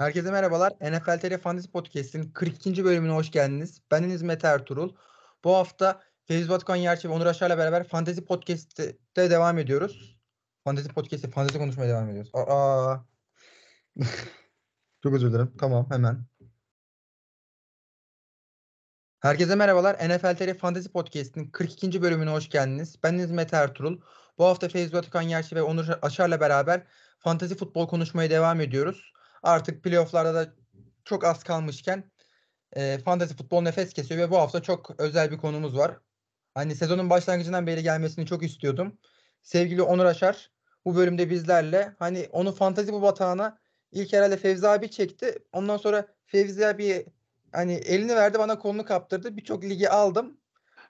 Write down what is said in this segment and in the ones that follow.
Herkese merhabalar. NFL TR Fantasy Podcast'in 42. bölümüne hoş geldiniz. Ben Deniz Mete Ertuğrul. Bu hafta Feyz Batkan Yerçi ve Onur Aşar'la beraber Fantasy Podcast'te devam ediyoruz. Fantasy Podcast'te Fantasy konuşmaya devam ediyoruz. Aa. Çok özür dilerim. Tamam hemen. Herkese merhabalar. NFL TR Fantasy Podcast'in 42. bölümüne hoş geldiniz. Ben Deniz Mete Ertuğrul. Bu hafta Feyz Batkan Yerçi ve Onur Aşar'la beraber Fantasy futbol konuşmaya devam ediyoruz artık playofflarda da çok az kalmışken e, fantasy futbol nefes kesiyor ve bu hafta çok özel bir konumuz var. Hani sezonun başlangıcından beri gelmesini çok istiyordum. Sevgili Onur Aşar bu bölümde bizlerle hani onu fantazi bu batağına ilk herhalde Fevzi abi çekti. Ondan sonra Fevzi abi hani elini verdi bana kolunu kaptırdı. Birçok ligi aldım.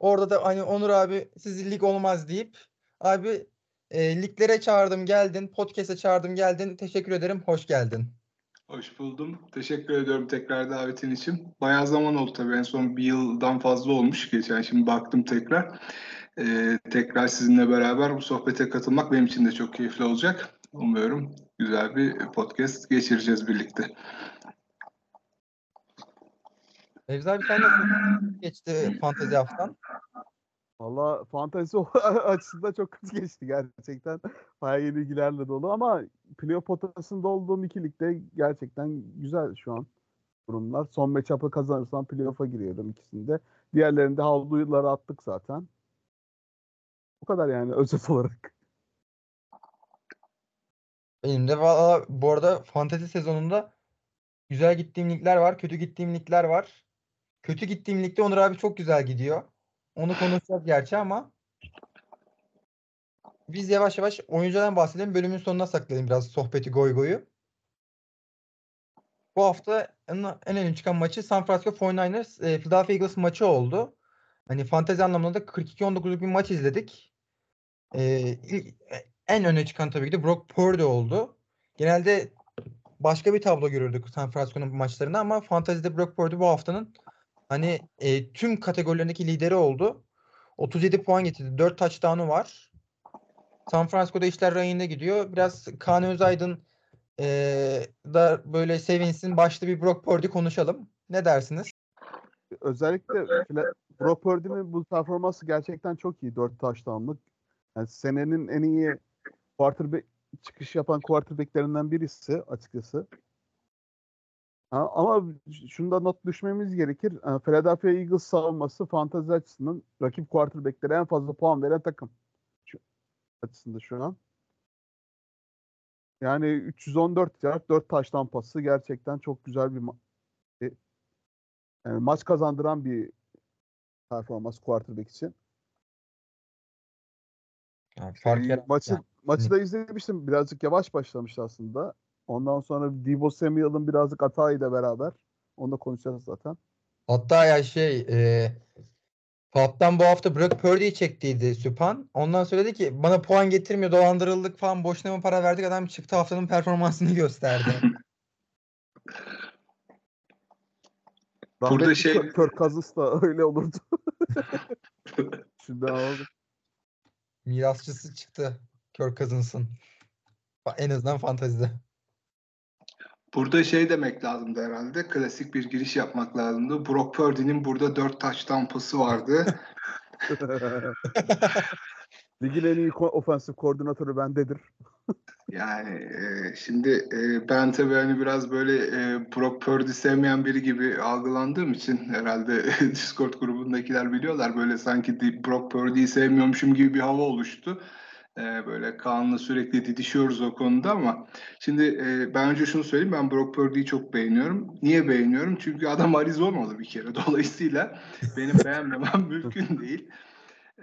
Orada da hani Onur abi siz lig olmaz deyip abi e, liglere çağırdım geldin. Podcast'e çağırdım geldin. Teşekkür ederim. Hoş geldin. Hoş buldum. Teşekkür ediyorum tekrar davetin için. Bayağı zaman oldu tabii. En son bir yıldan fazla olmuş geçen. Şimdi baktım tekrar. Ee, tekrar sizinle beraber bu sohbete katılmak benim için de çok keyifli olacak. Umuyorum güzel bir podcast geçireceğiz birlikte. Fevzi abi sen nasıl geçti fantezi haftan? Valla fantezi açısından çok kötü geçti gerçekten. Bayağı yenilgilerle dolu ama playoff potasında olduğum iki ligde gerçekten güzel şu an durumlar. Son matchup'ı kazanırsam playoff'a giriyorum ikisinde. Diğerlerinde havluları attık zaten. Bu kadar yani özet olarak. Benim de valla bu arada fantezi sezonunda güzel gittiğim ligler var, kötü gittiğim ligler var. Kötü gittiğim ligde Onur abi çok güzel gidiyor. Onu konuşacağız gerçi ama biz yavaş yavaş oyuncudan bahsedelim. Bölümün sonuna saklayalım biraz sohbeti goy goyu. Bu hafta en, önemli çıkan maçı San Francisco 49ers e, Philadelphia Eagles maçı oldu. Hani fantezi anlamında da 42-19'luk bir maç izledik. E, ilk, en öne çıkan tabii ki de Brock Purdy oldu. Genelde başka bir tablo görürdük San Francisco'nun maçlarında ama fantezide Brock Purdy bu haftanın hani e, tüm kategorilerindeki lideri oldu. 37 puan getirdi. 4 touchdown'u var. San Francisco'da işler rayında gidiyor. Biraz Kaan Özaydın e, da böyle sevinsin. Başta bir Brock Purdy konuşalım. Ne dersiniz? Özellikle Brock Purdy'nin bu performansı gerçekten çok iyi. 4 touchdown'lık. Yani senenin en iyi quarterback çıkış yapan quarterbacklerinden birisi açıkçası. Ama şunu da not düşmemiz gerekir. Philadelphia Eagles savunması fantezi açısından rakip quarterbacklere en fazla puan veren takım. Şu, açısında şu an. Yani 314 yard 4 taştan pası gerçekten çok güzel bir ma- e, yani maç kazandıran bir performans quarterback için. Yani fark ee, maçı yani. maçı da izlemiştim. Birazcık yavaş başlamıştı aslında. Ondan sonra Debo Samuel'ın birazcık hatayla beraber. Onu da konuşacağız zaten. Hatta ya şey e, Fat'tan bu hafta Brock Purdy'yi çektiydi Süpan. Ondan sonra dedi ki bana puan getirmiyor dolandırıldık falan boşuna mı para verdik adam çıktı haftanın performansını gösterdi. Burada şey Kirk Cousins da öyle olurdu. Şimdi aldık. Mirasçısı çıktı Kirk Cousins'ın. En azından fantazide. Burada şey demek lazımdı herhalde. Klasik bir giriş yapmak lazımdı. Brock Purdy'nin burada dört taş tampası vardı. Ligin en iyi ofensif koordinatörü bendedir. yani e, şimdi e, ben tabii hani biraz böyle e, Brock Purdy sevmeyen biri gibi algılandığım için herhalde Discord grubundakiler biliyorlar. Böyle sanki Brock Purdy'yi sevmiyormuşum gibi bir hava oluştu. E, böyle Kaan'la sürekli didişiyoruz o konuda ama şimdi e, ben önce şunu söyleyeyim ben Brock Purdy'yi çok beğeniyorum. Niye beğeniyorum? Çünkü adam Arizonalı bir kere. Dolayısıyla benim beğenmemem mümkün değil.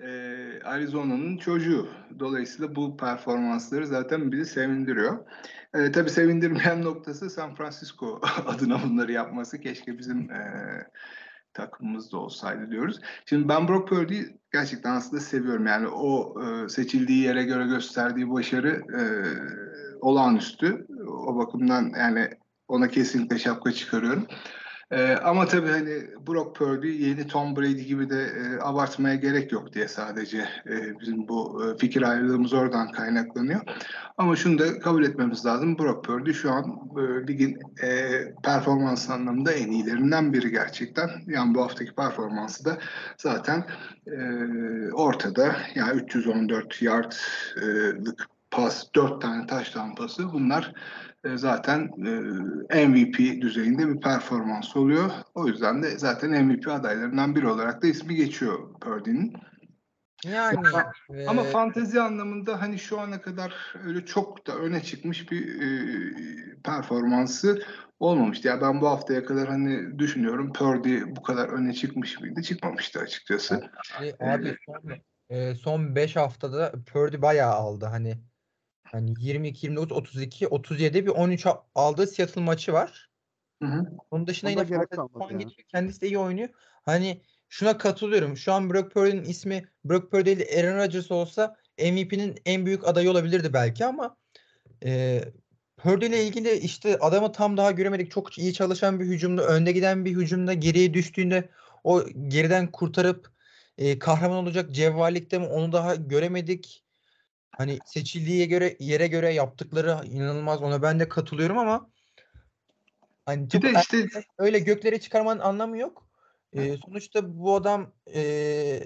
E, Arizona'nın çocuğu. Dolayısıyla bu performansları zaten bizi sevindiriyor. E, tabii sevindirmeyen noktası San Francisco adına bunları yapması. Keşke bizim e, takımımızda olsaydı diyoruz. Şimdi ben Brock Purdy'yi gerçekten aslında seviyorum. Yani o e, seçildiği yere göre gösterdiği başarı e, olağanüstü. O bakımdan yani ona kesinlikle şapka çıkarıyorum. Ee, ama tabii hani Brock Purdy yeni Tom Brady gibi de e, abartmaya gerek yok diye sadece e, bizim bu e, fikir ayrılığımız oradan kaynaklanıyor. Ama şunu da kabul etmemiz lazım. Brock Purdy şu an e, ligin e, performans anlamında en iyilerinden biri gerçekten. Yani bu haftaki performansı da zaten e, ortada. Yani 314 yardlık pas, 4 tane taş pası bunlar e, zaten e, MVP düzeyinde bir performans oluyor. O yüzden de zaten MVP adaylarından biri olarak da ismi geçiyor Purdy'nin. Yani ama, e... ama fantezi anlamında hani şu ana kadar öyle çok da öne çıkmış bir e, performansı olmamıştı. Ya yani ben bu haftaya kadar hani düşünüyorum Purdy bu kadar öne çıkmış mıydı? Çıkmamıştı açıkçası. E, abi son, e, son 5 haftada Purdy bayağı aldı hani Hani 22, 29, 32, 37 bir 13 aldığı Seattle maçı var. Hı hı. Onun dışında Onda yine puan kalmadı ya. geçiyor. Kendisi de iyi oynuyor. Hani şuna katılıyorum. Şu an Brock Purdy'nin ismi Brock Purdy ile Aaron Rodgers olsa MVP'nin en büyük adayı olabilirdi belki ama e, Purdy ile ilgili işte adamı tam daha göremedik. Çok iyi çalışan bir hücumda, önde giden bir hücumda geriye düştüğünde o geriden kurtarıp e, kahraman olacak cevvallikte mi onu daha göremedik. Hani seçildiği göre yere göre yaptıkları inanılmaz ona ben de katılıyorum ama hani Bir de işte öyle göklere çıkarmanın anlamı yok. Ee, sonuçta bu adam e,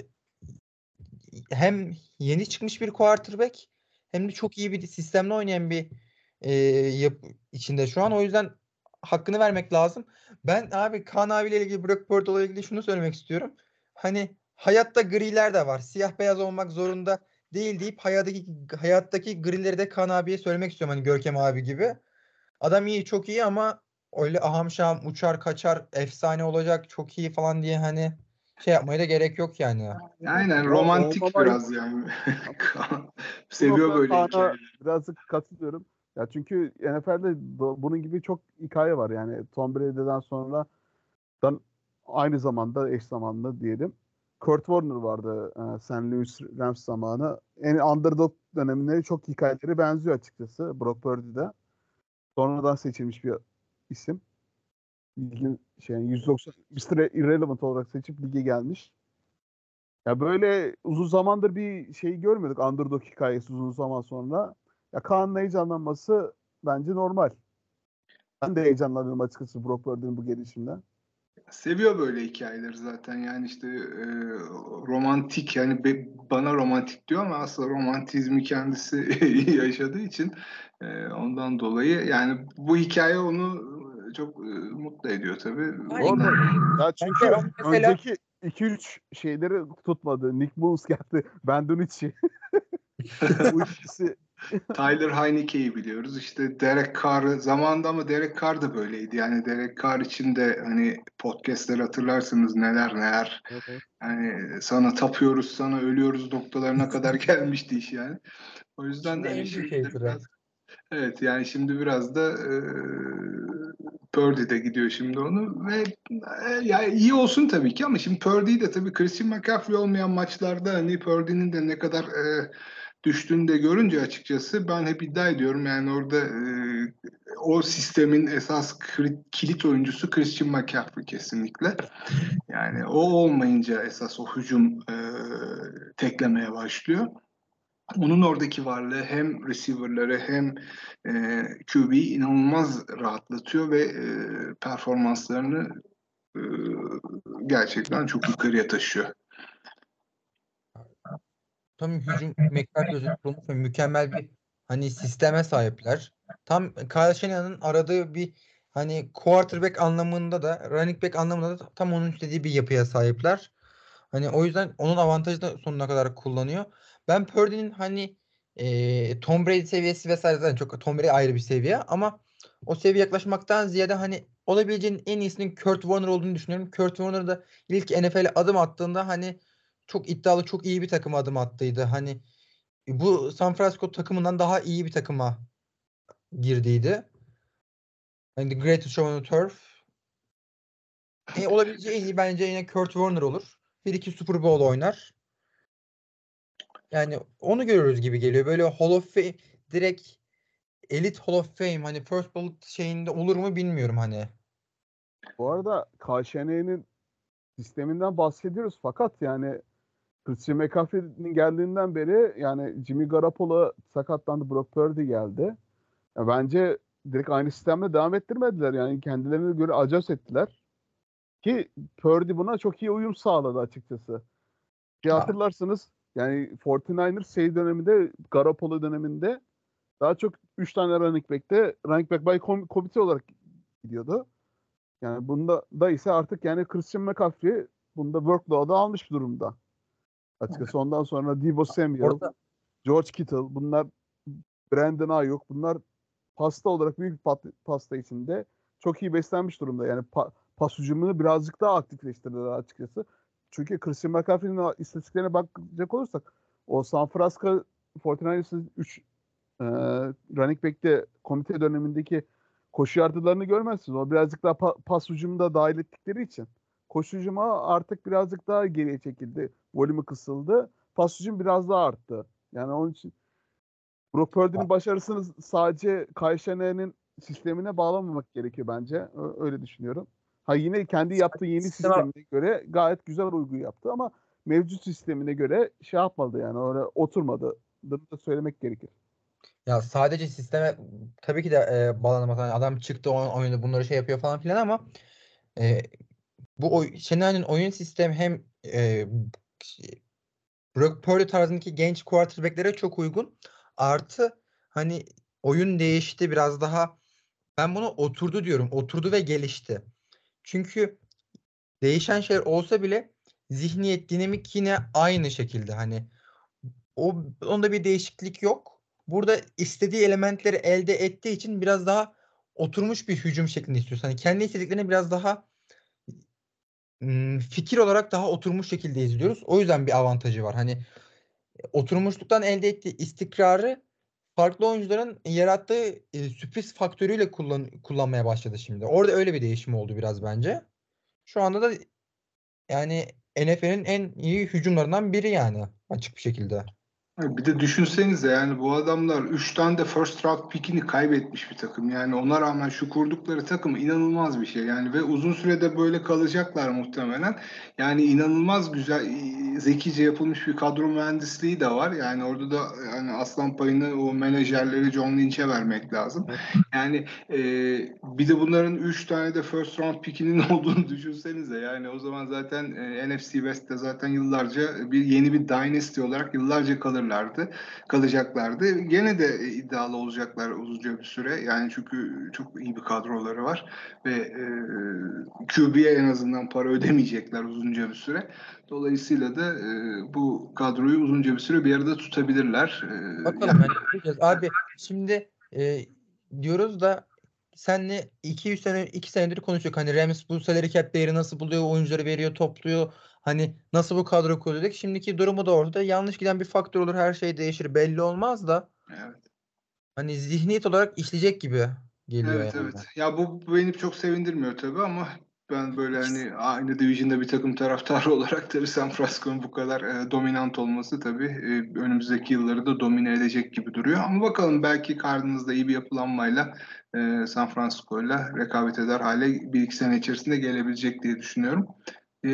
hem yeni çıkmış bir quarterback hem de çok iyi bir sistemle oynayan bir e, yapı içinde şu an. O yüzden hakkını vermek lazım. Ben abi Kaan abiyle ilgili Brock Purdy ile ilgili şunu söylemek istiyorum. Hani hayatta griler de var. Siyah beyaz olmak zorunda değil deyip hayattaki hayattaki grilleri de Kaan abiye söylemek istiyorum hani Görkem abi gibi. Adam iyi çok iyi ama öyle aham şaham uçar kaçar efsane olacak çok iyi falan diye hani şey yapmaya da gerek yok yani. Aynen O- romantik olmama- biraz yani. Seviyor böyle hikayeleri. Birazcık katılıyorum. Ya çünkü NFL'de bu- bunun gibi çok hikaye var yani Tom Brady'den sonra dan aynı zamanda eş zamanlı diyelim. Kurt Warner vardı e, St. Louis Rams zamanı. En underdog döneminde çok hikayeleri benziyor açıkçası Brock Purdy'de. Sonradan seçilmiş bir isim. Ligin şey 190 Mr. Irrelevant olarak seçip lige gelmiş. Ya böyle uzun zamandır bir şey görmüyorduk underdog hikayesi uzun zaman sonra. Ya Kaan'ın heyecanlanması bence normal. Ben de heyecanlanıyorum açıkçası Brock Purdy'nin bu gelişinden. Seviyor böyle hikayeleri zaten yani işte e, romantik yani be- bana romantik diyor ama aslında romantizmi kendisi yaşadığı için e, ondan dolayı yani bu hikaye onu çok e, mutlu ediyor tabii. Ondan- Ya çünkü mesela- önceki 2-3 şeyleri tutmadı. Nick Mullins geldi. Ben Dunici. bu ikisi Tyler Heineke'yi biliyoruz. İşte Derek Carr zamanında ama Derek Carr da böyleydi. Yani Derek Carr için de hani podcastler hatırlarsınız neler neler. Yani sana tapıyoruz, sana ölüyoruz noktalarına kadar gelmişti iş yani. O yüzden Şimdi hani şimdi de biraz Evet yani şimdi biraz da e, Purdy de gidiyor şimdi onu ve e, ya iyi olsun tabii ki ama şimdi Purdy'yi de tabii Christian McCaffrey olmayan maçlarda hani Purdy'nin de ne kadar e, düştüğünü de görünce açıkçası ben hep iddia ediyorum yani orada e, o sistemin esas kilit oyuncusu Christian McCaffrey kesinlikle. Yani o olmayınca esas o hücum e, teklemeye başlıyor. Onun oradaki varlığı hem receiver'ları hem e, QB'yi inanılmaz rahatlatıyor ve e, performanslarını e, gerçekten çok yukarıya taşıyor. Tam hücum McCarthy özellikle kurulmuş ve mükemmel bir hani sisteme sahipler. Tam Kyle Shanahan'ın aradığı bir hani quarterback anlamında da running back anlamında da tam onun istediği bir yapıya sahipler. Hani o yüzden onun avantajını sonuna kadar kullanıyor. Ben Purdy'nin hani e, Tom Brady seviyesi vesaire zaten çok Tom Brady ayrı bir seviye ama o seviye yaklaşmaktan ziyade hani olabileceğinin en iyisinin Kurt Warner olduğunu düşünüyorum. Kurt Warner da ilk NFL'e adım attığında hani çok iddialı, çok iyi bir takıma adım attıydı. Hani bu San Francisco takımından daha iyi bir takıma girdiydi. Hani the greatest show on the turf. E, olabileceği en iyi bence yine Kurt Warner olur. Bir iki Super Bowl oynar. Yani onu görürüz gibi geliyor. Böyle Hall of Fame direkt Elite Hall of Fame hani First Ballot şeyinde olur mu bilmiyorum hani. Bu arada KŞN'nin sisteminden bahsediyoruz fakat yani Christian McCaffrey'nin geldiğinden beri yani Jimmy Garoppolo sakatlandı, Brock Purdy geldi. Ya bence direkt aynı sistemle devam ettirmediler. Yani kendilerine göre adjust ettiler. Ki Purdy buna çok iyi uyum sağladı açıkçası. Ki Ha. hatırlarsınız yani 49ers şey döneminde Garoppolo döneminde daha çok 3 tane running back'te running back by committee olarak gidiyordu. Yani bunda da ise artık yani Christian McCaffrey bunda workload'u almış durumda. Açıkçası ondan sonra Debo Samuel, Orada George Kittle bunlar Brandon Ayuk bunlar pasta olarak büyük bir pat- pasta içinde çok iyi beslenmiş durumda. Yani pa- pas hücumunu birazcık daha aktifleştirdiler açıkçası. Çünkü Christian McCaffrey'nin istatistiklerine bakacak olursak o San Francisco 49ers'ın 3 e, running back'te komite dönemindeki koşu yardılarını görmezsiniz. O birazcık daha pa- pas hücumunu da dahil ettikleri için. Koşu hücumu artık birazcık daha geriye çekildi. Volümü kısıldı. Pas hücum biraz daha arttı. Yani onun için Brock Purdy'nin başarısını sadece Kayşene'nin sistemine bağlamamak gerekiyor bence. Öyle düşünüyorum. Ha yine kendi yaptığı yeni sistemine göre gayet güzel uygu yaptı ama mevcut sistemine göre şey yapmadı yani öyle oturmadı. Bunu da söylemek gerekir. Ya sadece sisteme tabii ki de e, bağlanamaz. Hani adam çıktı o oyunda bunları şey yapıyor falan filan ama e, bu oy, Şener'in oyun sistemi hem e, Brock Purdy tarzındaki genç quarterback'lere çok uygun. Artı hani oyun değişti biraz daha ben bunu oturdu diyorum. Oturdu ve gelişti. Çünkü değişen şeyler olsa bile zihniyet, dinamik yine aynı şekilde. Hani o onda bir değişiklik yok. Burada istediği elementleri elde ettiği için biraz daha oturmuş bir hücum şeklinde istiyorsun. Hani kendi istediklerini biraz daha fikir olarak daha oturmuş şekilde izliyoruz. O yüzden bir avantajı var. Hani oturmuşluktan elde ettiği istikrarı farklı oyuncuların yarattığı e, sürpriz faktörüyle kullan kullanmaya başladı şimdi. Orada öyle bir değişim oldu biraz bence. Şu anda da yani NFL'in en iyi hücumlarından biri yani açık bir şekilde. Bir de düşünsenize yani bu adamlar 3 tane de first round pickini kaybetmiş bir takım. Yani ona rağmen şu kurdukları takım inanılmaz bir şey. Yani ve uzun sürede böyle kalacaklar muhtemelen. Yani inanılmaz güzel, zekice yapılmış bir kadro mühendisliği de var. Yani orada da yani aslan payını o menajerleri John Lynch'e vermek lazım. Yani e, bir de bunların 3 tane de first round pickinin olduğunu düşünsenize. Yani o zaman zaten e, NFC West'te zaten yıllarca bir yeni bir dynasty olarak yıllarca kalırlardı. Kalacaklardı. Gene de iddialı olacaklar uzunca bir süre. Yani çünkü çok iyi bir kadroları var ve e, QB'ye en azından para ödemeyecekler uzunca bir süre. Dolayısıyla da e, bu kadroyu uzunca bir süre bir arada tutabilirler. E, Bakalım yani-. Abi şimdi e, diyoruz da senle 2-3 sene 2 senedir konuşuyoruz. Hani Rams bu salary cap değeri nasıl buluyor, oyuncuları veriyor, topluyor. Hani nasıl bu kadro kurulacak? Şimdiki durumu da ortada. Yanlış giden bir faktör olur, her şey değişir. Belli olmaz da Evet. hani zihniyet olarak işleyecek gibi geliyor Evet yani. evet. Ya bu beni çok sevindirmiyor tabii ama ben böyle hani aynı division'da bir takım taraftarı olarak tabii San Francisco'nun bu kadar e, dominant olması tabii e, önümüzdeki yılları da domine edecek gibi duruyor. Ama bakalım belki Cardinals'da iyi bir yapılanmayla e, San Francisco'yla rekabet eder hale bir iki sene içerisinde gelebilecek diye düşünüyorum. E,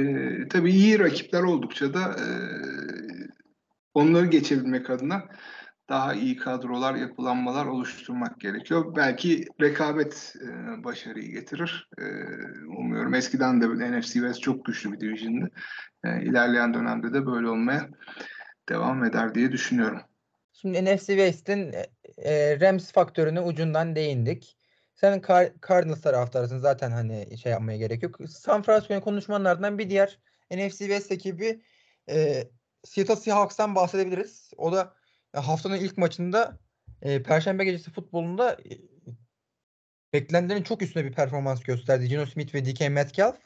tabii iyi rakipler oldukça da e, onları geçebilmek adına daha iyi kadrolar, yapılanmalar oluşturmak gerekiyor. Belki rekabet e, başarıyı getirir. E, umuyorum. Eskiden de NFC West çok güçlü bir division'dı. E, ilerleyen dönemde de böyle olmaya devam eder diye düşünüyorum. Şimdi NFC West'in e, Rams faktörüne ucundan değindik. Sen Car- Cardinals taraftarısın zaten hani şey yapmaya gerek yok. San Francisco'nun konuşmanın ardından bir diğer NFC West ekibi e, Seattle Seahawks'tan bahsedebiliriz. O da e, haftanın ilk maçında e, Perşembe gecesi futbolunda e, beklenenlerin çok üstünde bir performans gösterdi. Geno Smith ve DK Metcalf.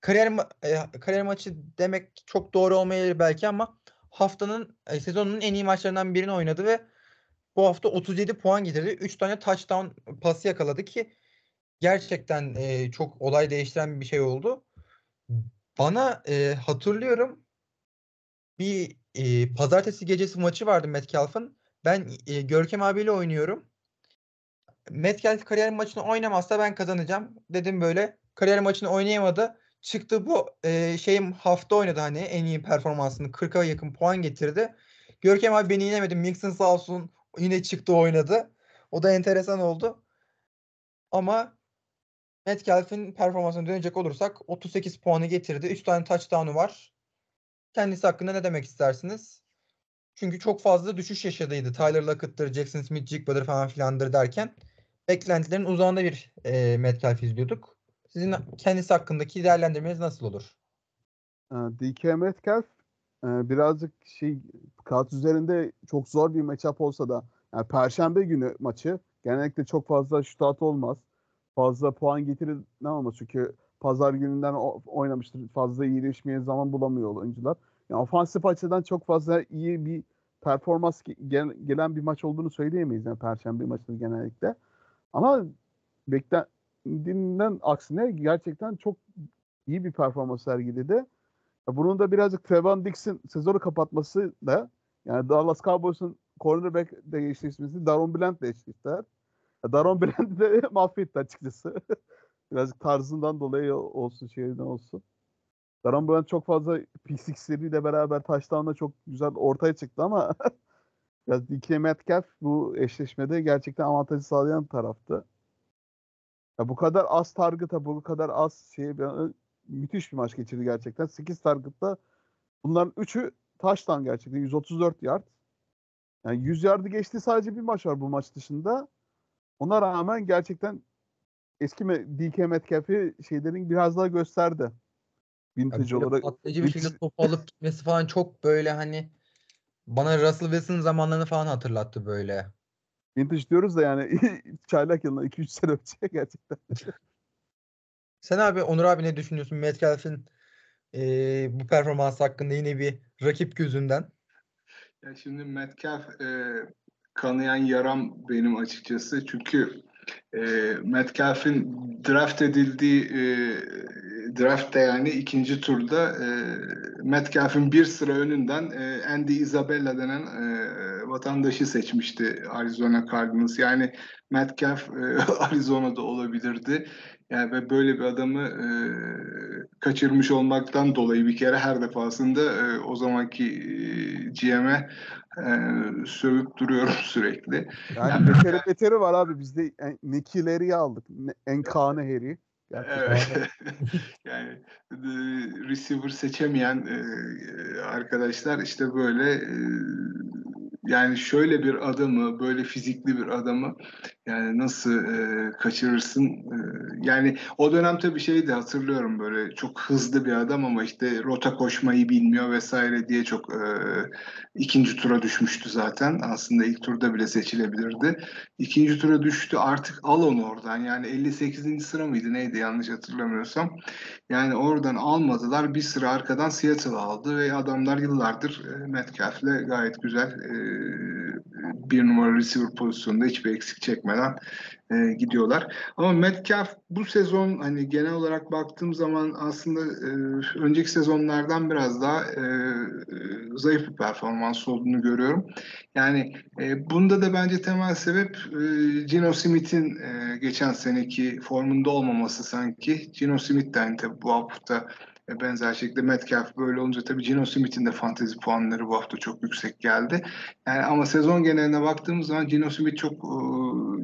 Kariyer, ma- e, kariyer maçı demek çok doğru olmayabilir belki ama haftanın e, sezonun en iyi maçlarından birini oynadı ve bu hafta 37 puan getirdi. 3 tane touchdown pası yakaladı ki gerçekten e, çok olay değiştiren bir şey oldu. Bana e, hatırlıyorum bir e, pazartesi gecesi maçı vardı Metcalf'ın. Ben e, Görkem abiyle oynuyorum. Metcalf kariyer maçını oynamazsa ben kazanacağım. Dedim böyle kariyer maçını oynayamadı. Çıktı bu e, şeyim hafta oynadı hani en iyi performansını 40'a yakın puan getirdi. Görkem abi beni yenemedi. Mixon sağ olsun yine çıktı oynadı. O da enteresan oldu. Ama Metcalf'in performansına dönecek olursak 38 puanı getirdi. 3 tane touchdown'u var. Kendisi hakkında ne demek istersiniz? Çünkü çok fazla düşüş yaşadıydı. Tyler Lockett'dır, Jackson Smith, Jigba'dır falan filandır derken beklentilerin uzağında bir e, Metcalf izliyorduk. Sizin kendisi hakkındaki değerlendirmeniz nasıl olur? Ee, DK Metcalf e, birazcık şey kağıt üzerinde çok zor bir matchup olsa da yani Perşembe günü maçı genellikle çok fazla şutat olmaz. Fazla puan getirir ne olmaz çünkü pazar gününden oynamıştır. Fazla iyileşmeye zaman bulamıyor oyuncular. Yani ofansif açıdan çok fazla iyi bir performans gel, gelen bir maç olduğunu söyleyemeyiz yani Perşembe maçı genellikle. Ama beklendiğinden aksine gerçekten çok iyi bir performans sergiledi. Bunun da birazcık Trevon Dix'in sezonu kapatması da yani Dallas Cowboys'un cornerback de eşleşmesi Daron Bland'le eşleştiler. Daron Bland'i de mahvetti açıkçası. birazcık tarzından dolayı olsun şeyden olsun. Daron Bland çok fazla P6'leriyle beraber taştanla çok güzel ortaya çıktı ama biraz DK Metcalf bu eşleşmede gerçekten avantajı sağlayan taraftı. Ya bu kadar az target'a bu kadar az şey müthiş bir maç geçirdi gerçekten. 8 target'ta bunların 3'ü taştan gerçekten 134 yard. Yani 100 yardı geçti sadece bir maç var bu maç dışında. Ona rağmen gerçekten eski DK Metcalf'i şeylerin biraz daha gösterdi. Vintage yani olarak. Patlayıcı bir şekilde top alıp gitmesi falan çok böyle hani bana Russell Wilson zamanlarını falan hatırlattı böyle. Vintage diyoruz da yani çaylak yılına 2-3 sene önce gerçekten. Sen abi Onur abi ne düşünüyorsun Metcalf'in e, bu performans hakkında yine bir rakip gözünden? Ya şimdi Metcalf e, kanayan yaram benim açıkçası. Çünkü e, Metcalf'in draft edildiği e, draftta yani ikinci turda e, Metcalf'in bir sıra önünden e, Andy Isabella denen e, vatandaşı seçmişti Arizona Cardinals. Yani Metcalf e, Arizona'da olabilirdi. Yani ve böyle bir adamı e, kaçırmış olmaktan dolayı bir kere her defasında e, o zamanki e, GM'e e, sövüp duruyorum sürekli. Yani, beteri beteri var abi. Biz de Nicky aldık. Enkane Harry. Evet. yani receiver seçemeyen e, arkadaşlar işte böyle e, yani şöyle bir adamı, böyle fizikli bir adamı yani nasıl e, kaçırırsın? E, yani o dönem tabii şeydi hatırlıyorum böyle çok hızlı bir adam ama işte rota koşmayı bilmiyor vesaire diye çok e, ikinci tura düşmüştü zaten. Aslında ilk turda bile seçilebilirdi. İkinci tura düştü artık al onu oradan. Yani 58. sıra mıydı neydi yanlış hatırlamıyorsam. Yani oradan almadılar. Bir sıra arkadan Seattle aldı ve adamlar yıllardır e, Metcalf'le gayet güzel e, bir numara receiver pozisyonunda hiçbir eksik çekmeden e, gidiyorlar. Ama Metcalf bu sezon hani genel olarak baktığım zaman aslında e, önceki sezonlardan biraz daha e, zayıf bir performans olduğunu görüyorum. Yani e, bunda da bence temel sebep e, Gino Smith'in e, geçen seneki formunda olmaması sanki. Gino Smith de hani bu hafta benzer şekilde Metcalf böyle olunca tabii Gino Smith'in de fantezi puanları bu hafta çok yüksek geldi. Yani ama sezon geneline baktığımız zaman Gino Smith çok e,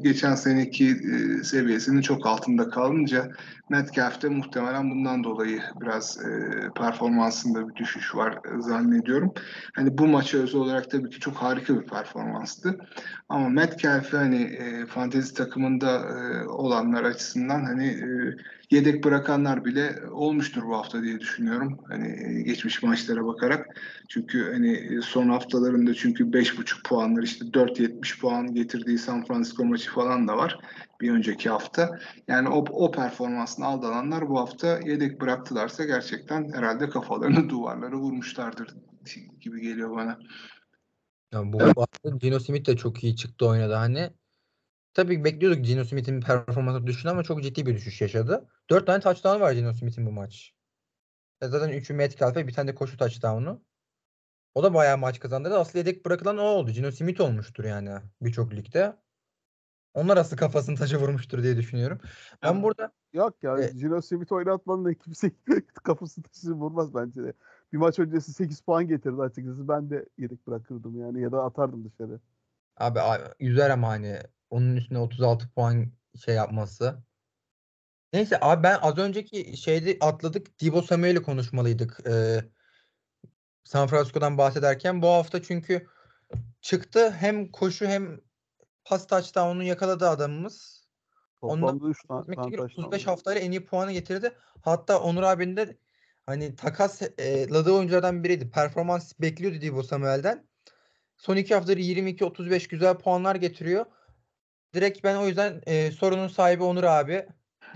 geçen seneki e, seviyesinin çok altında kalınca Metcalf'te muhtemelen bundan dolayı biraz e, performansında bir düşüş var e, zannediyorum. Hani bu maça özel olarak tabii ki çok harika bir performanstı. Ama Metcalf'i hani e, fantezi takımında e, olanlar açısından hani e, yedek bırakanlar bile olmuştur bu hafta diye düşünüyorum. Hani geçmiş maçlara bakarak. Çünkü hani son haftalarında çünkü 5.5 puanlar işte 4.70 puan getirdiği San Francisco maçı falan da var bir önceki hafta. Yani o, o performansını aldananlar bu hafta yedek bıraktılarsa gerçekten herhalde kafalarını duvarlara vurmuşlardır gibi geliyor bana. Yani bu hafta Gino Smith de çok iyi çıktı oynadı hani. Tabii bekliyorduk Gino Smith'in performansı düşüşünü ama çok ciddi bir düşüş yaşadı. Dört tane touchdown var Gino Smith'in bu maç. E zaten üçü Metcalf ve bir tane de koşu touchdown'u. O da bayağı maç kazandırdı. Asıl yedek bırakılan o oldu. Gino Smith olmuştur yani birçok ligde. Onlar asıl kafasını taşa vurmuştur diye düşünüyorum. Ben burada Yok ya Evet. Gino Smith oynatmanın da kimse kafası taşı vurmaz bence de. Bir maç öncesi 8 puan getirdi açıkçası. Ben de yedek bırakırdım yani ya da atardım dışarı. abi a- yüzer ama hani onun üstüne 36 puan şey yapması. Neyse abi ben az önceki şeyde atladık. Divo Samuel'i konuşmalıydık. Ee, San Francisco'dan bahsederken bu hafta çünkü çıktı hem koşu hem pas touchdown'unu yakaladı adamımız. Toplamda 3 tane Demek tane ki taştan 35 var. haftayla en iyi puanı getirdi. Hatta Onur abinin de hani takas e, oyunculardan biriydi. Performans bekliyordu Divo Samuel'den. Son iki haftadır 22-35 güzel puanlar getiriyor. Direkt ben o yüzden e, sorunun sahibi Onur abi.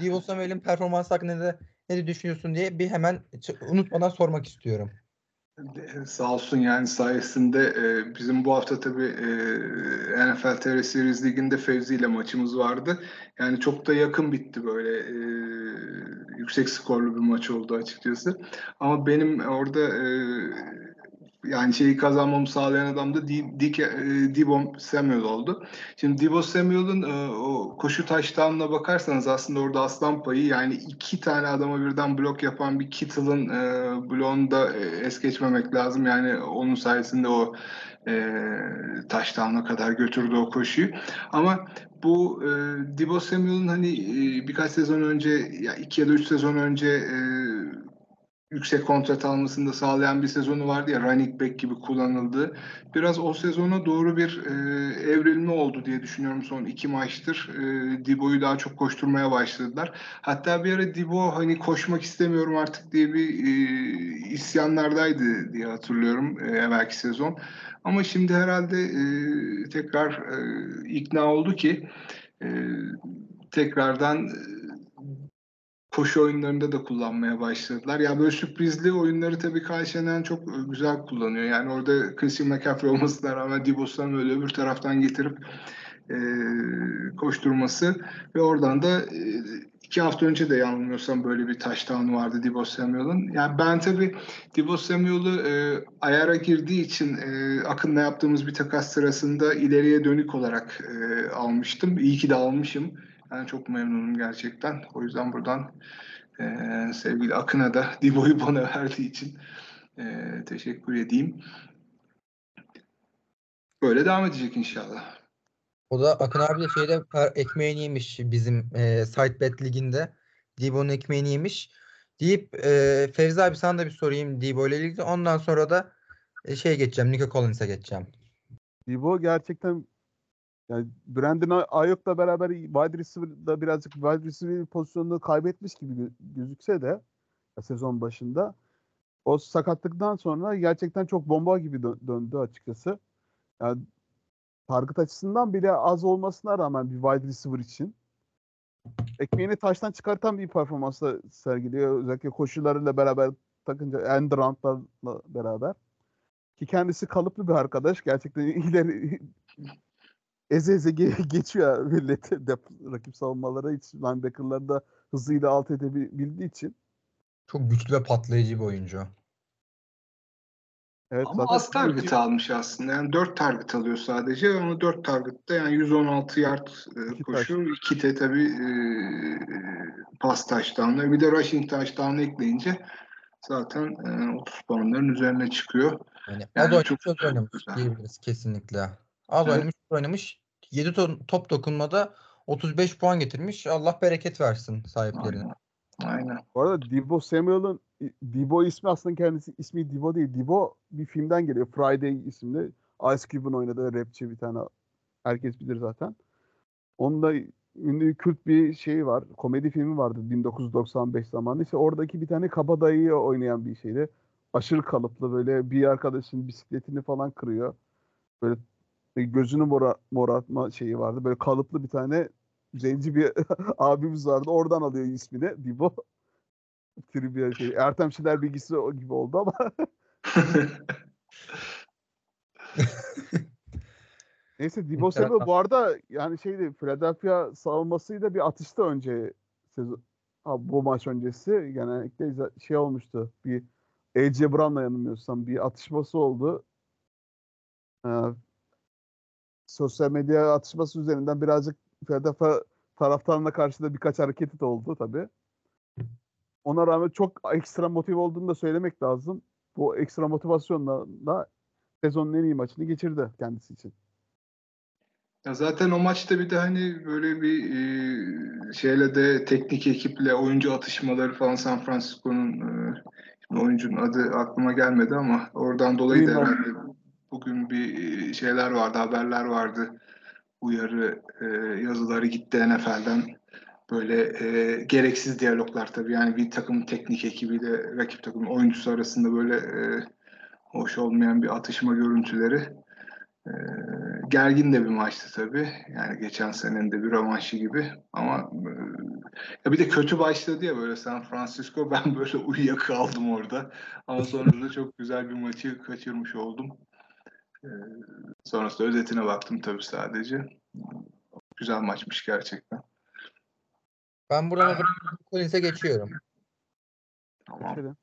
Divo Samuel'in performansı hakkında ne, ne düşünüyorsun diye bir hemen unutmadan sormak istiyorum. Sağ olsun yani sayesinde e, bizim bu hafta tabii e, NFL TR Series Ligi'nde Fevzi ile maçımız vardı. Yani çok da yakın bitti böyle e, yüksek skorlu bir maç oldu açıkçası. Ama benim orada e, yani şeyi kazanmamı sağlayan adam da e, Divo Samuel oldu. Şimdi Divo Samuel'ın e, o koşu taştanına bakarsanız aslında orada aslan payı yani iki tane adama birden blok yapan bir Kittle'ın e, bloğunu da es geçmemek lazım. Yani onun sayesinde o e, taştanına kadar götürdü o koşuyu. Ama bu e, Divo Samuel'ın hani e, birkaç sezon önce ya iki ya da üç sezon önce e, yüksek kontrat almasını da sağlayan bir sezonu vardı ya running back gibi kullanıldı. Biraz o sezona doğru bir e, evrilme oldu diye düşünüyorum son iki maçtır. E, Dibo'yu daha çok koşturmaya başladılar. Hatta bir ara Dibo hani koşmak istemiyorum artık diye bir e, isyanlardaydı diye hatırlıyorum e, evvelki sezon. Ama şimdi herhalde e, tekrar e, ikna oldu ki e, tekrardan koşu oyunlarında da kullanmaya başladılar. Ya böyle sürprizli oyunları tabii Kyle Shanahan çok e, güzel kullanıyor. Yani orada Christian McCaffrey olmasına rağmen Debo Samuel'ı öbür taraftan getirip e, koşturması ve oradan da e, iki hafta önce de yanılmıyorsam böyle bir taştan vardı Debo Samuel'ın. Yani ben tabii Debo Samuel'ı e, ayara girdiği için e, Akın'la yaptığımız bir takas sırasında ileriye dönük olarak e, almıştım. İyi ki de almışım. Ben çok memnunum gerçekten. O yüzden buradan e, sevgili Akın'a da Dibo'yu bana verdiği için e, teşekkür edeyim. Böyle devam edecek inşallah. O da Akın abi de şeyde ekmeğini yemiş bizim e, Sidebet liginde. Debo'nun ekmeğini yemiş. Deyip e, Fevzi abi sana da bir sorayım Debo ile ilgili. Ondan sonra da e, şeye geçeceğim. Nico Collins'e geçeceğim. Divo gerçekten yani Brandon Ayuk'la beraber wide receiver'da birazcık wide receiver pozisyonunu kaybetmiş gibi gö- gözükse de sezon başında o sakatlıktan sonra gerçekten çok bomba gibi dö- döndü açıkçası. Yani target açısından bile az olmasına rağmen bir wide receiver için ekmeğini taştan çıkartan bir performansla sergiliyor. Özellikle koşularıyla beraber takınca end roundlarla beraber. Ki kendisi kalıplı bir arkadaş. Gerçekten ileri eze eze ge- geçiyor milleti dep- rakip savunmalara hiç linebacker'ları da hızıyla alt edebildiği için. Çok güçlü ve patlayıcı bir oyuncu. Evet, Ama az target almış aslında. Yani 4 target alıyor sadece ama 4 target'ta yani 116 yard e, İki koşu, 2 de tabii e, pas taştanları. Bir de rushing taştanı ekleyince zaten e, 30 puanların üzerine çıkıyor. Yani Yani oynamış, çok çok güzel. diyebiliriz kesinlikle. Az Evet. oynamış, oynamış. 7 top dokunmada 35 puan getirmiş. Allah bereket versin sahiplerine. Aynen. Aynen. Bu arada Debo Samuel'ın Debo ismi aslında kendisi ismi Debo değil. Debo bir filmden geliyor. Friday isimli. Ice Cube'un oynadığı rapçi bir tane. Herkes bilir zaten. Onun da ünlü kült bir şeyi var. Komedi filmi vardı 1995 zamanında. İşte oradaki bir tane kabadayıyı oynayan bir şeydi. Aşırı kalıplı böyle bir arkadaşın bisikletini falan kırıyor. Böyle gözünü mora, morartma şeyi vardı. Böyle kalıplı bir tane zenci bir abimiz vardı. Oradan alıyor ismini. Dibo. Trivia şey. Ertem Şener bilgisi o gibi oldu ama neyse Dibo. Samuel bu arada yani şeydi Philadelphia savunmasıyla bir atışta önce sezon, bu maç öncesi genellikle şey olmuştu. Bir AJ Brown'la yanılmıyorsam bir atışması oldu. Ee, sosyal medya atışması üzerinden birazcık Philadelphia taraftarına karşı da birkaç hareketi de oldu tabii. Ona rağmen çok ekstra motive olduğunu da söylemek lazım. Bu ekstra motivasyonla da sezonun en iyi maçını geçirdi kendisi için. Ya zaten o maçta bir de hani böyle bir e, şeyle de teknik ekiple oyuncu atışmaları falan San Francisco'nun e, oyuncunun adı aklıma gelmedi ama oradan dolayı da herhalde bugün bir e, şeyler vardı, haberler vardı. Uyarı e, yazıları gitti NFL'den. Böyle e, gereksiz diyaloglar tabii. Yani bir takımın teknik ekibiyle rakip takımın oyuncusu arasında böyle e, hoş olmayan bir atışma görüntüleri. E, gergin de bir maçtı tabii. Yani geçen senenin de bir rövanşı gibi. Ama e, ya bir de kötü başladı ya böyle San Francisco. Ben böyle uyuyakaldım orada. Ama sonra da çok güzel bir maçı kaçırmış oldum. E, sonrasında özetine baktım tabii sadece. Güzel maçmış gerçekten. Ben buradan Collins'e geçiyorum. Tamam.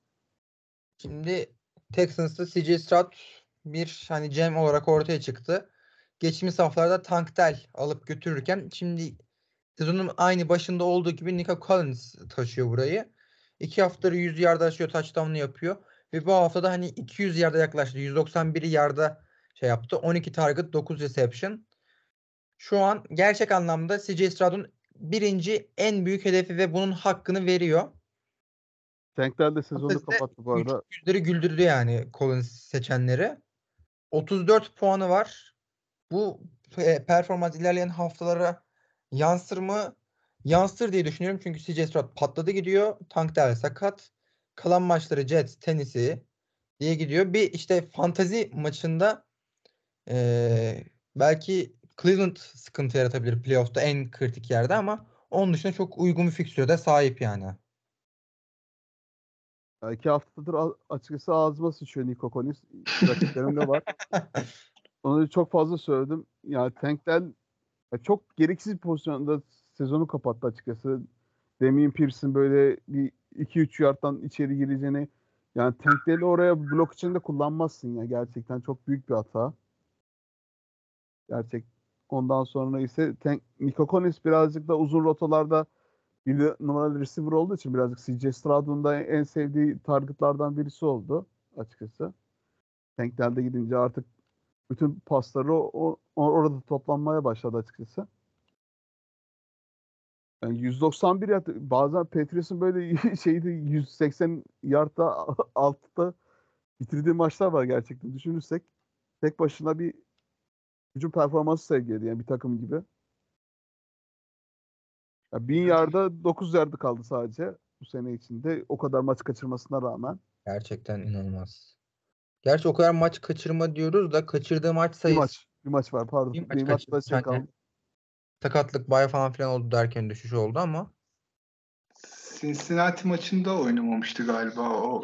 Şimdi Texans'ta CJ Stroud bir hani Cem olarak ortaya çıktı. Geçtiğimiz haftalarda Tank Dell alıp götürürken şimdi sezonun aynı başında olduğu gibi Nico Collins taşıyor burayı. İki haftaları 100 yarda aşıyor touchdown'u yapıyor. Ve bu haftada hani 200 yarda yaklaştı. 191 yarda şey yaptı. 12 target 9 reception. Şu an gerçek anlamda CJ Stroud'un birinci en büyük hedefi ve bunun hakkını veriyor. Tankler de sezonu kapattı bu arada. Yüzleri güldürdü yani Collins seçenleri. 34 puanı var. Bu e, performans ilerleyen haftalara yansır mı? Yansır diye düşünüyorum. Çünkü CJ Stroud patladı gidiyor. Tank Dell sakat. Kalan maçları Jets, Tennessee diye gidiyor. Bir işte fantazi maçında e, belki Cleveland sıkıntı yaratabilir playoff'ta en kritik yerde ama onun dışında çok uygun bir fikstüre sahip yani. Ya iki haftadır açıkçası ağzıma sıçıyor Nico Collins. Rakiplerimde var. Onu çok fazla söyledim. Yani Tank'ten ya çok gereksiz bir pozisyonda sezonu kapattı açıkçası. Damien Pierce'in böyle bir 2-3 yardtan içeri gireceğini yani tankleri oraya blok içinde kullanmazsın ya. Gerçekten çok büyük bir hata. Gerçek. Ondan sonra ise tank, Nico Collins birazcık da uzun rotalarda bir numaralı receiver olduğu için birazcık CJ Stroud'un da en sevdiği targetlardan birisi oldu açıkçası. Tankler'de gidince artık bütün pasları o, o- orada toplanmaya başladı açıkçası. Yani 191 yard bazen Patriots'ın böyle şeydi 180 yardta altta bitirdiği maçlar var gerçekten düşünürsek. Tek başına bir hücum performansı sergiledi yani bir takım gibi. Ya 1000 yarda 9 yardı kaldı sadece bu sene içinde. O kadar maç kaçırmasına rağmen. Gerçekten inanılmaz. Gerçi o kadar maç kaçırma diyoruz da kaçırdığı maç Bir sayısı maç. Bir maç var pardon. Bir Bir, maç maç şey Yani- kaldı. sakatlık bay falan filan oldu derken düşüş oldu ama Cincinnati maçında oynamamıştı galiba o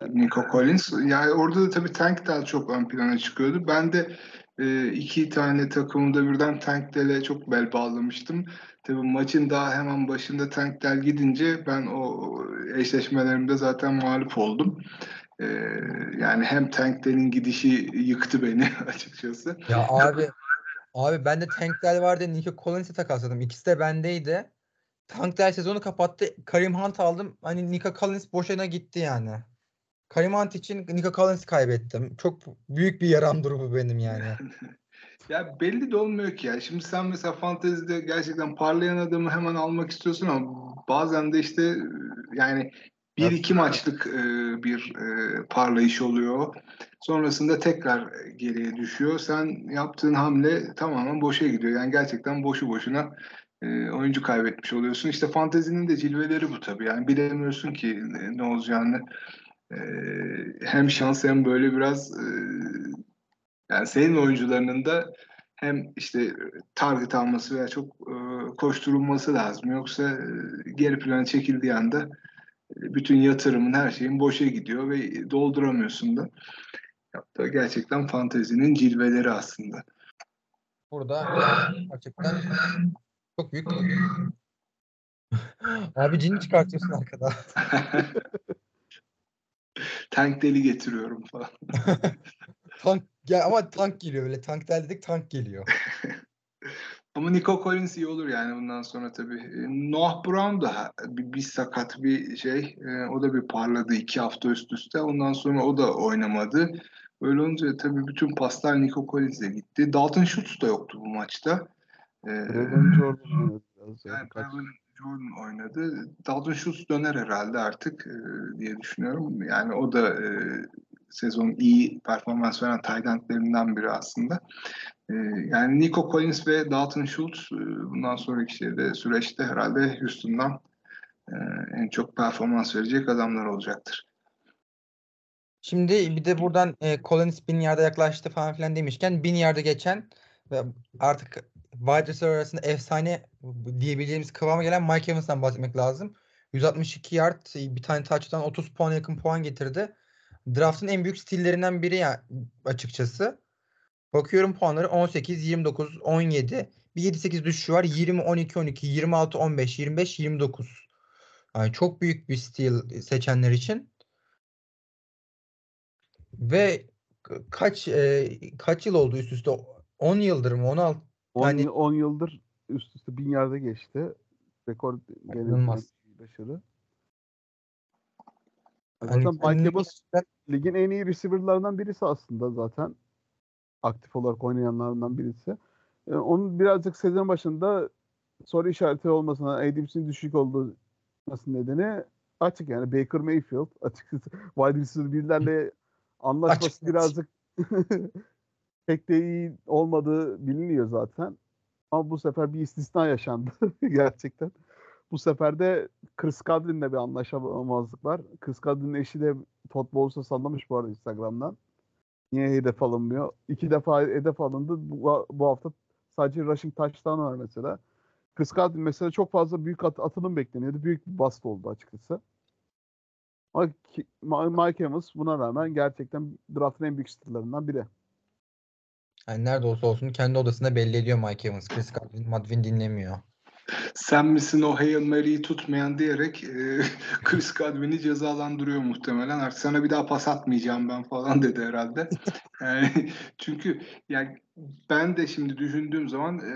e, Nico Collins. Yani orada da tabii Tank Dell çok ön plana çıkıyordu. Ben de e, iki tane takımda birden Tank Dell'e çok bel bağlamıştım. Tabii maçın daha hemen başında Tank Dell gidince ben o eşleşmelerimde zaten mağlup oldum. E, yani hem Tank Dell'in gidişi yıktı beni açıkçası. ya abi abi ben de Tank Dell vardı Nico Collins'i takasladım. İkisi de bendeydi. Tank Dell sezonu kapattı. Karim Hunt aldım. Hani Nico Collins boşuna gitti yani. Karim Hunt için Nico Collins'i kaybettim. Çok büyük bir yaram durumu benim yani. Ya belli de olmuyor ki ya. Şimdi sen mesela fantezide gerçekten parlayan adamı hemen almak istiyorsun ama bazen de işte e, yani bir iki maçlık e, bir e, parlayış oluyor. Sonrasında tekrar geriye düşüyor. Sen yaptığın hamle tamamen boşa gidiyor. Yani gerçekten boşu boşuna e, oyuncu kaybetmiş oluyorsun. İşte fantezinin de cilveleri bu tabii. Yani bilemiyorsun ki ne, ne olacağını. E, hem şans hem böyle biraz e, yani senin oyuncularının da hem işte target alması veya çok e, koşturulması lazım. Yoksa e, geri plana çekildiği anda e, bütün yatırımın her şeyin boşa gidiyor ve dolduramıyorsun da. Hatta gerçekten fantezinin cilveleri aslında. Burada gerçekten çok büyük. Abi cini çıkartıyorsun arkada. Tank deli getiriyorum falan. tank gel ama tank geliyor öyle. Tank Dell dedik tank geliyor. Ama Nico Collins iyi olur yani bundan sonra tabii. E, Noah Brown da bir, bir sakat bir şey. E, o da bir parladı iki hafta üst üste. Ondan sonra o da oynamadı. Öyle olunca tabii bütün paslar Nico Collins'e gitti. Dalton Schultz da yoktu bu maçta. Ee. Yani Jordan oynadı. Dalton Schultz döner herhalde artık e, diye düşünüyorum. Yani o da e, sezon iyi performans veren tight biri aslında. E, yani Nico Collins ve Dalton Schultz e, bundan sonraki şeyde, süreçte herhalde Houston'dan e, en çok performans verecek adamlar olacaktır. Şimdi bir de buradan e, Collins bin yarda yaklaştı falan filan demişken bin yarda geçen ve artık wide receiver arasında efsane diyebileceğimiz kıvama gelen Mike Evans'dan bahsetmek lazım. 162 yard, bir tane touchdown, 30 puan yakın puan getirdi. Draft'ın en büyük stillerinden biri ya açıkçası. Bakıyorum puanları 18, 29, 17. Bir 7-8 düşüşü var. 20, 12, 12, 26, 15, 25, 29. Yani çok büyük bir stil seçenler için. Ve kaç e, kaç yıl oldu üst üste? 10 yıldır mı? 16 10, yani 10 yıldır üst üste bin yerde geçti. Rekor gene başarı. Zaten yani, Mike Evans ligin en iyi receiver'larından birisi aslında zaten. Aktif olarak oynayanlardan birisi. Yani onun birazcık sezon başında soru işareti olmasına, ADP'sinin düşük olduğu nedeni açık yani Baker Mayfield açıkçası wide receiver birilerle anlaşması açık, birazcık pek de iyi olmadığı biliniyor zaten. Ama bu sefer bir istisna yaşandı gerçekten. Bu sefer de Chris Godwin'le bir anlaşamazlık var. Chris Godwin'in eşi de Todd Bowles'a sallamış bu arada Instagram'dan. Niye hedef alınmıyor? İki defa hedef alındı. Bu, bu hafta sadece rushing touchdown var mesela. Chris Godwin mesela çok fazla büyük at, atılım bekleniyordu. Büyük bir bast oldu açıkçası. Ama Mike Evans buna rağmen gerçekten draftın en büyük starlarından biri. Yani nerede olsa olsun kendi odasında belli ediyor Mike Evans. Chris Godwin dinlemiyor. Sen misin o Hail Mary'i tutmayan diyerek e, Chris Godwin'i cezalandırıyor muhtemelen. Artık sana bir daha pas atmayacağım ben falan dedi herhalde. Yani, çünkü yani ben de şimdi düşündüğüm zaman e,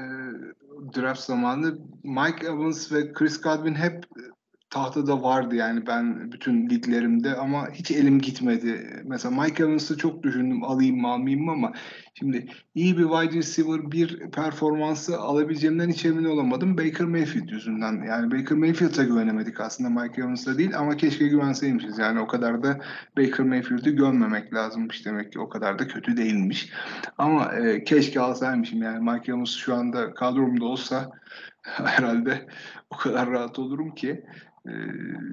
draft zamanı Mike Evans ve Chris Godwin hep tahtada vardı yani ben bütün liglerimde ama hiç elim gitmedi. Mesela Mike Evans'ı çok düşündüm alayım mı almayayım mı ama şimdi iyi bir wide receiver bir performansı alabileceğimden hiç emin olamadım. Baker Mayfield yüzünden. Yani Baker Mayfield'a güvenemedik aslında Mike Evans'a değil ama keşke güvenseymişiz. Yani o kadar da Baker Mayfield'ı görmemek lazımmış demek ki o kadar da kötü değilmiş. Ama e, keşke alsaymışım yani Mike Evans şu anda kadromda olsa herhalde o kadar rahat olurum ki.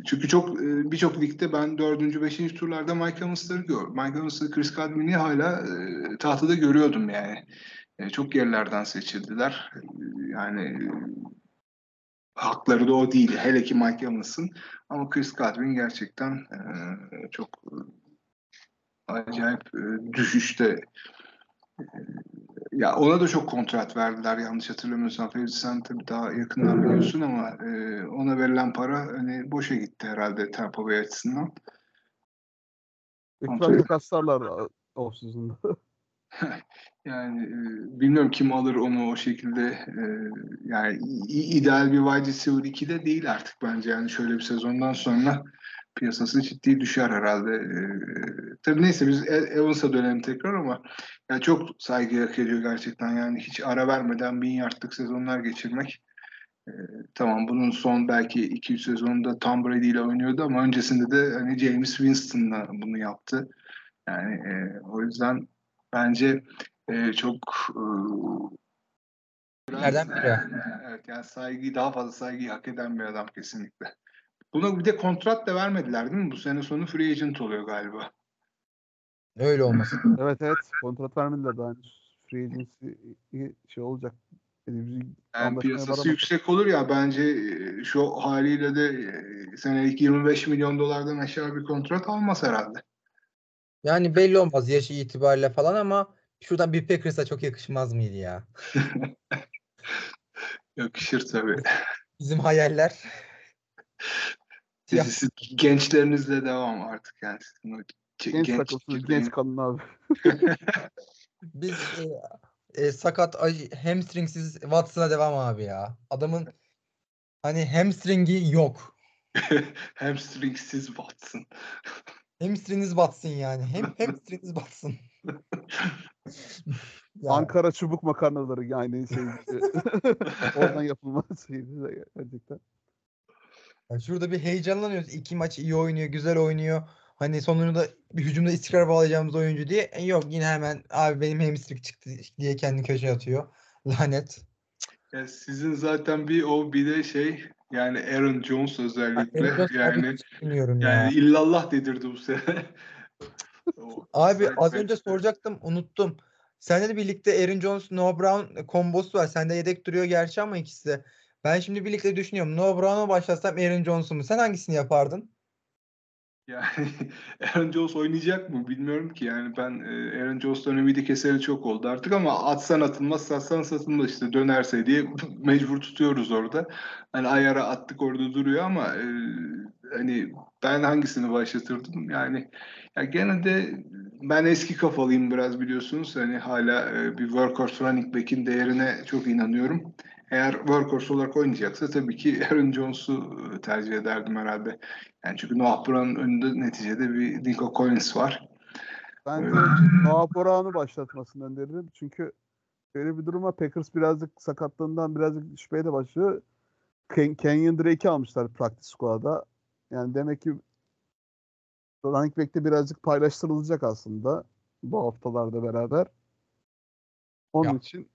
Çünkü çok birçok ligde ben dördüncü, beşinci turlarda Mike Evans'ları gördüm. Mike Evans'ı, Chris Godwin'i hala e, tahtada görüyordum yani. E, çok yerlerden seçildiler. Yani hakları da o değil. Hele ki Mike Evans'ın. Ama Chris Godwin gerçekten e, çok acayip e, düşüşte ya ona da çok kontrat verdiler yanlış hatırlamıyorsam. Fevzi sen tabii daha yakından biliyorsun ama e, ona verilen para hani boşa gitti herhalde Tampa Bay açısından. Lütfen takaslarlar off yani e, bilmiyorum kim alır onu o şekilde e, yani ideal bir wide receiver 2 de değil artık bence yani şöyle bir sezondan sonra piyasası ciddi düşer herhalde. E, tabii neyse biz e, Evans'a dönelim tekrar ama yani çok saygı hak ediyor gerçekten. Yani hiç ara vermeden bin yardlık sezonlar geçirmek. E, tamam bunun son belki 2-3 sezonunda Tom Brady ile oynuyordu ama öncesinde de hani James Winston'la bunu yaptı. Yani e, o yüzden bence e, çok e, Nereden biri? Evet yani saygıyı daha fazla saygıyı hak eden bir adam kesinlikle. Buna bir de kontrat da vermediler değil mi? Bu sene sonu free agent oluyor galiba. Öyle olmasın. evet evet kontrat vermediler daha henüz. Free agency şey olacak. Yani piyasası yüksek olur ya bence e, şu haliyle de e, senelik 25 milyon dolardan aşağı bir kontrat almaz herhalde. Yani belli olmaz yaşı itibariyle falan ama şuradan bir Packers'a çok yakışmaz mıydı ya? Yakışır tabii. Bizim hayaller. Siz, siz gençlerinizle devam artık yani. Sizin o genç, genç takılsın, genç kalın abi. Biz e, e, sakat ac- hamstringsiz Watson'a devam abi ya. Adamın hani hamstringi yok. Hamstringsiz Watson. Hamstringiniz batsın yani. Hem hamstringiniz batsın. Ya, Ankara çubuk makarnaları yani şey oradan yapılmasıydı gerçekten. Ya şurada bir heyecanlanıyoruz. İki maç iyi oynuyor, güzel oynuyor. Hani sonunda bir hücumda istikrar bağlayacağımız oyuncu diye. E, yok yine hemen abi benim hamstring çıktı diye kendi köşeye atıyor. Lanet. Ya sizin zaten bir o bir de şey yani Aaron Jones özellikle Aaron Jones yani bilmiyorum ya. yani illallah dedirdi bu sene. Abi az önce soracaktım unuttum. Seninle birlikte Aaron Jones, Noah Brown kombosu var. Sende yedek duruyor gerçi ama ikisi de. Ben şimdi birlikte düşünüyorum. Noah Brown'a başlasam Aaron Jones'u mu? Sen hangisini yapardın? Yani Aaron Jones oynayacak mı bilmiyorum ki yani ben e, Aaron Jones'tan ümidi keseli çok oldu artık ama atsan atılmaz satsan satılmaz işte dönerse diye mecbur tutuyoruz orada. Hani ayara attık orada duruyor ama e, hani ben hangisini başlatırdım yani ya gene de ben eski kafalıyım biraz biliyorsunuz hani hala e, bir workhorse running back'in değerine çok inanıyorum. Eğer workhorse olarak oynayacaksa tabii ki Aaron Jones'u e, tercih ederdim herhalde. Yani çünkü Noah Brown'un önünde neticede bir Nico Collins var. Bence Evet. Noah Brown'u başlatmasını öneririm. Çünkü böyle bir duruma Packers birazcık sakatlığından birazcık düşmeye de başlıyor. Ken- Kenyon Drake'i almışlar practice squad'a. Yani demek ki running back'te birazcık paylaştırılacak aslında bu haftalarda beraber. Onun Ya, için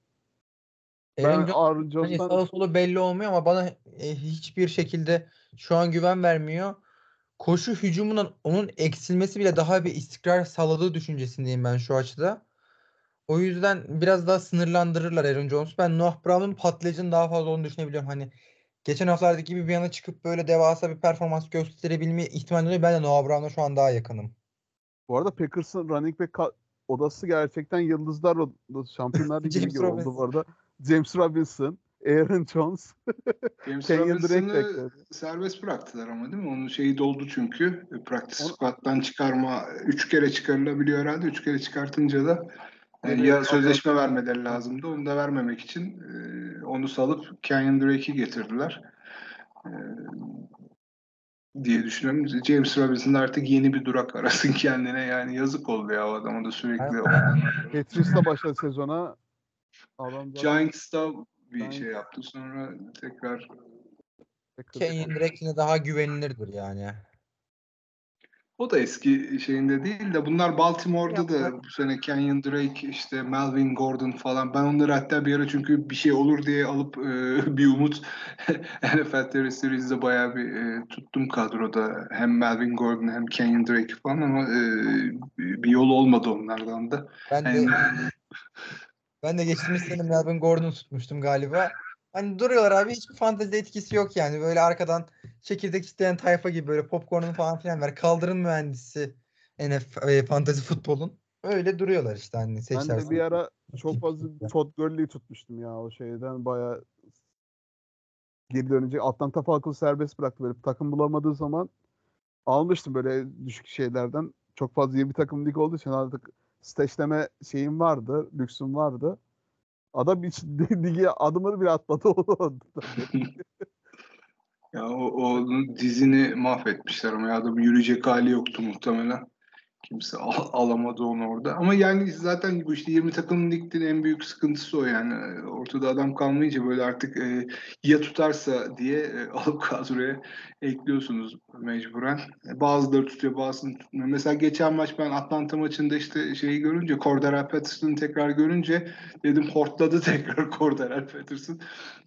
ben Jones Aaron hani Jones'tan sağa solu belli olmuyor ama bana e, hiçbir şekilde şu an güven vermiyor. Koşu hücumundan onun eksilmesi bile daha bir istikrar sağladığı düşüncesindeyim ben şu açıda. O yüzden biraz daha sınırlandırırlar Aaron Jones'u. Ben Noah Brown'un patlayıcının daha fazla olduğunu düşünebiliyorum. Hani geçen haftalardaki gibi bir yana çıkıp böyle devasa bir performans gösterebilme ihtimali oluyor. Ben de Noah Brown'a şu an daha yakınım. bu arada Packers'ın running back odası gerçekten yıldızlar odası. Şampiyonlar Ligi gibi oldu bu arada. James Robinson, Aaron Jones, James Robinson'ı serbest bıraktılar ama değil mi? Onun şeyi doldu çünkü. Practice Onu- squad'dan çıkarma üç kere çıkarılabiliyor herhalde. Üç kere çıkartınca da e, Evet, ya sözleşme vermeleri lazımdı. Onu da vermemek için e, onu salıp Kenyon Drake'i getirdiler. E, diye düşünüyorum. James Robinson artık yeni bir durak arasın kendine. Yani yazık oldu ya o adama da sürekli. Patriots'la başladı sezona. Giants'ta bir Giants. şey yaptı. Sonra tekrar Kenyon Drake yine daha güvenilirdir yani. O da eski şeyinde değil de bunlar Baltimore'da da bu sene Kenyon Drake işte Melvin Gordon falan ben onları hatta bir ara çünkü bir şey olur diye alıp e, bir umut NFL TV Series'de bayağı bir e, tuttum kadroda hem Melvin Gordon hem Kenyon Drake falan ama e, bir yol olmadı onlardan da. Ben de Yani, ben de geçtiğimiz sene Melvin Gordon tutmuştum galiba. Hani duruyorlar abi hiçbir fantezi etkisi yok yani. Böyle arkadan çekirdek isteyen tayfa gibi böyle popcorn'un falan filan ver. Kaldırın mühendisi NF e, fantezi futbolun. Öyle duruyorlar işte hani Ben seçer. de bir ara çok fazla Todd Gurley'i tutmuştum ya o şeyden bayağı geri dönecek. Atlanta Falcons serbest bıraktı böyle takım bulamadığı zaman almıştım böyle düşük şeylerden. Çok fazla iyi bir takım lig olduğu için artık steşleme şeyim vardı, lüksüm vardı. Adam hiç ligi adımını bile atmadı o ya o, onun dizini mahvetmişler ama ya adam yürüyecek hali yoktu muhtemelen. Kimse al- alamadı onu orada. Ama yani zaten bu işte 20 takım ligin en büyük sıkıntısı o yani. Ortada adam kalmayınca böyle artık e, ya tutarsa diye e, alıp kadroya ekliyorsunuz mecburen. E, bazıları tutuyor bazıları tutmuyor. Mesela geçen maç ben Atlanta maçında işte şeyi görünce Cordero Patterson'ı tekrar görünce dedim hortladı tekrar Cordero Patterson.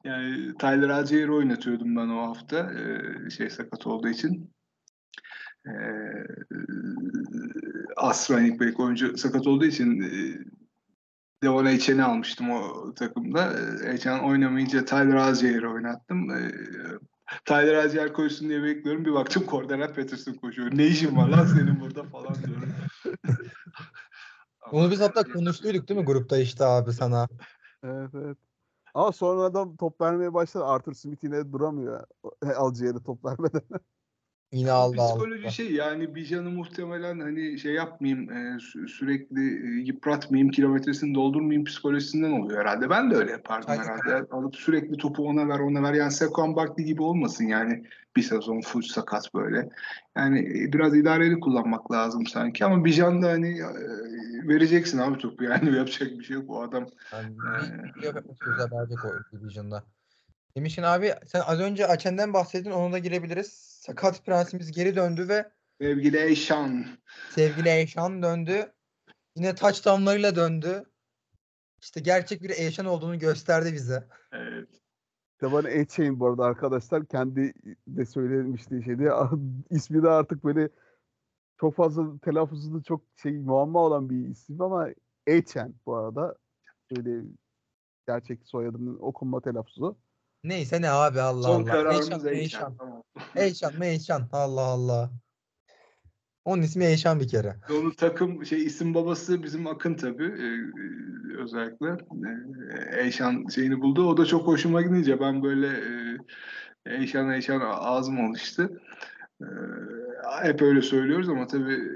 Yani Tyler Allgeier oynatıyordum ben o hafta e, şey sakat olduğu için. Ee, as running back oyuncu sakat olduğu için e, Devon Echen'i almıştım o takımda. E, Echen oynamayınca Tyler Allgeier'i oynattım. E, Tyler Allgeier koşsun diye bekliyorum. Bir baktım Cordero Patterson koşuyor. Ne işin var lan senin burada falan diyorum. Onu biz hatta konuştuyduk değil mi grupta işte abi sana. Evet evet. Ama sonra adam top vermeye başladı. Arthur Smith yine duramıyor. Alcier'e top vermeden. Yine aldı Psikoloji aldı. şey yani Bijan'ı muhtemelen hani şey yapmayayım e, sü- sürekli e, yıpratmayayım kilometresini doldurmayayım psikolojisinden oluyor herhalde. Ben de öyle yapardım Aynen. herhalde. Alıp sürekli topu ona ver ona ver. Yani Saquon Barkley gibi olmasın yani bir sezon full sakat böyle. Yani e, biraz idareli kullanmak lazım sanki ama Bijan da hani e, vereceksin abi topu yani yapacak bir şey yok o adam. Yani bir playoff yapmak istiyorsa verecek o division'da. Demişkin abi sen az önce Açen'den bahsettin ona da girebiliriz. Sakat prensimiz geri döndü ve Sevgili Eyşan. sevgili Eyşan döndü. Yine touchdownlarıyla döndü. İşte gerçek bir Eyşan olduğunu gösterdi bize. Evet. Devan A-Chain bu arada arkadaşlar. Kendi de söylemiştiği şeyde ismi de artık böyle çok fazla telaffuzunda çok şey muamma olan bir isim ama A-Chain bu arada. Böyle gerçek soyadının okunma telaffuzu. Neyse ne abi Allah Son Allah. kararımız Eyşan. Tamam. Eyşan mı Eyşan. Allah Allah. Onun ismi Eyşan bir kere. Onun takım şey isim babası bizim Akın tabii e, e, özellikle e, Eyşan şeyini buldu. O da çok hoşuma gidince ben böyle e, Eyşan Eyşan ağzım alıştı. E, hep öyle söylüyoruz ama tabii e,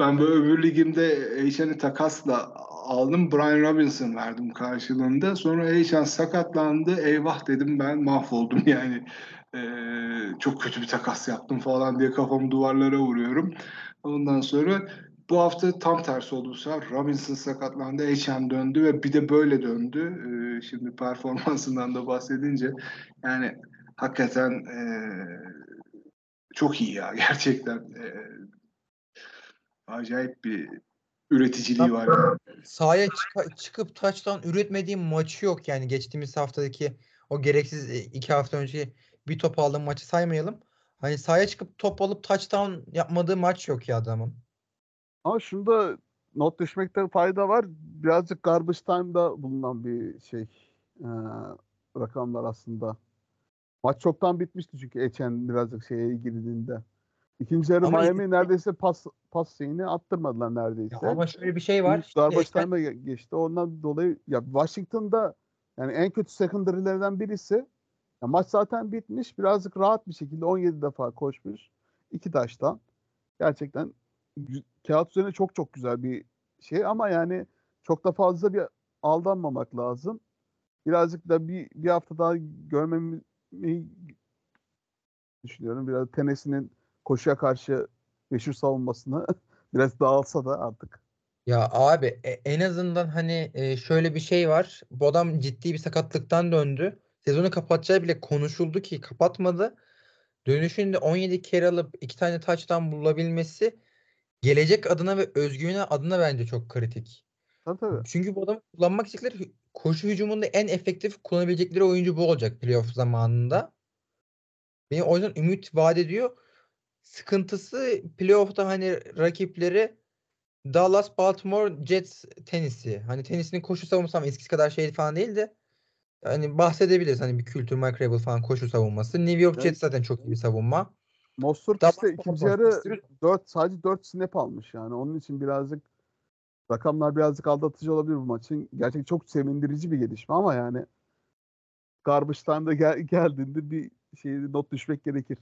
ben böyle öbür ligimde Eyşan'ı takasla aldım. Brian Robinson verdim karşılığında. Sonra Eyşan sakatlandı. Eyvah dedim ben mahvoldum yani. Ee, çok kötü bir takas yaptım falan diye kafamı duvarlara vuruyorum. Ondan sonra bu hafta tam tersi oldu bu sefer. Robinson sakatlandı. Eyşan döndü ve bir de böyle döndü. Ee, şimdi performansından da bahsedince yani hakikaten ee, çok iyi ya gerçekten. Ee, acayip bir üreticiliği var. yani. Sahaya çıka- çıkıp touchdown üretmediğim maçı yok yani geçtiğimiz haftadaki o gereksiz e, iki hafta önce bir top aldığım maçı saymayalım. Hani sahaya çıkıp top alıp touchdown yapmadığı maç yok ya adamın. Ama şunda not düşmekte fayda var. Birazcık garbage time'da bulunan bir şey. Ee, rakamlar aslında. Maç çoktan bitmişti çünkü Echen birazcık şeye girdiğinde. İkinci yarı Ama Miami işte- neredeyse pas pas şeyini attırmadılar neredeyse. Ya ama şöyle bir şey var. Ekran- time'a ge- geçti. Ondan dolayı ya Washington'da yani en kötü secondary'lerden birisi. Ya maç zaten bitmiş. Birazcık rahat bir şekilde 17 defa koşmuş. iki taştan. Gerçekten kağıt üzerine çok çok güzel bir şey ama yani çok da fazla bir aldanmamak lazım. Birazcık da bir, bir hafta daha görmemi düşünüyorum. Biraz Tennessee'nin koşuya karşı meşhur savunmasını biraz dağılsa da artık. Ya abi e- en azından hani e, şöyle bir şey var. Bu adam ciddi bir sakatlıktan döndü. Sezonu kapatacağı bile konuşuldu ki kapatmadı. Dönüşünde 17 kere alıp iki tane touchdown bulabilmesi gelecek adına ve özgüveni adına bence çok kritik. Tabii tabii. Çünkü bu adam kullanmak istedikleri koşu hücumunda en efektif kullanabilecekleri oyuncu bu olacak playoff zamanında. Beni o yüzden ümit vaat ediyor. Sıkıntısı playoff'ta hani rakipleri Dallas, Baltimore, Jets, Tennessee. Hani Tennessee'nin koşu savunması eskisi kadar şey falan değil de hani bahsedebiliriz hani bir kültür Mike Rabel falan koşu savunması. New York Evet. Jets zaten çok iyi bir savunma. Mostert Dallas işte ikinci yarı istiyoruz. 4 sadece 4 snap almış yani. Onun için birazcık rakamlar birazcık aldatıcı olabilir bu maçın. Gerçekten çok sevindirici bir gelişme ama yani garbage time'da gel, geldiğinde bir şey not düşmek gerekir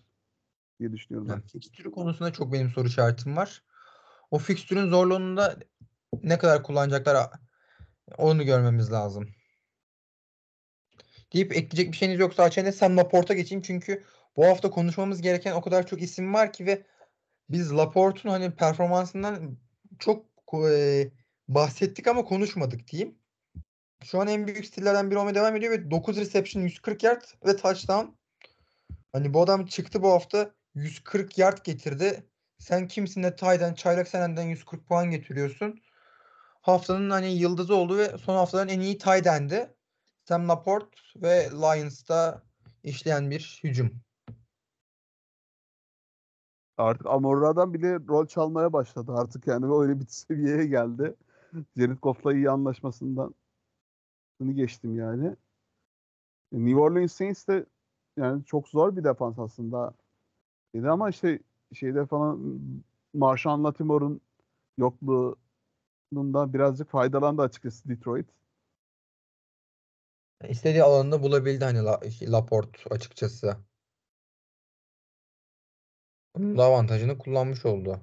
diye düşünüyorum ben. Fikstürü konusunda çok benim soru işaretim var. O fikstürün zorluğunda ne kadar kullanacaklar onu görmemiz lazım. Deyip ekleyecek bir şeyiniz yoksa açayım Sam Laporte'a geçeyim çünkü bu hafta konuşmamız gereken o kadar çok isim var ki ve biz Laporte'un hani performansından çok e, bahsettik ama konuşmadık diyeyim. Şu an en büyük stillerden biri olmaya devam ediyor ve 9 reception 140 yard ve touchdown. Hani bu adam çıktı bu hafta 140 yard getirdi. Sen kimsin de Tay'dan çaylak senenden 140 puan getiriyorsun. Haftanın hani yıldızı oldu ve son haftaların en iyi Tay'dendi. Sam Laporte ve Lions'ta işleyen bir hücum. Artık Amorra'dan bile rol çalmaya başladı artık yani öyle bir seviyeye geldi. Jared Goff'la iyi anlaşmasından bunu geçtim yani. New Orleans Saints de yani çok zor bir defans aslında. Dedi ama işte şeyde falan Marshawn Latimore'un yokluğundan birazcık faydalandı açıkçası Detroit. İstediği alanında bulabildi hani La- Laporte açıkçası. Bunun da avantajını kullanmış oldu.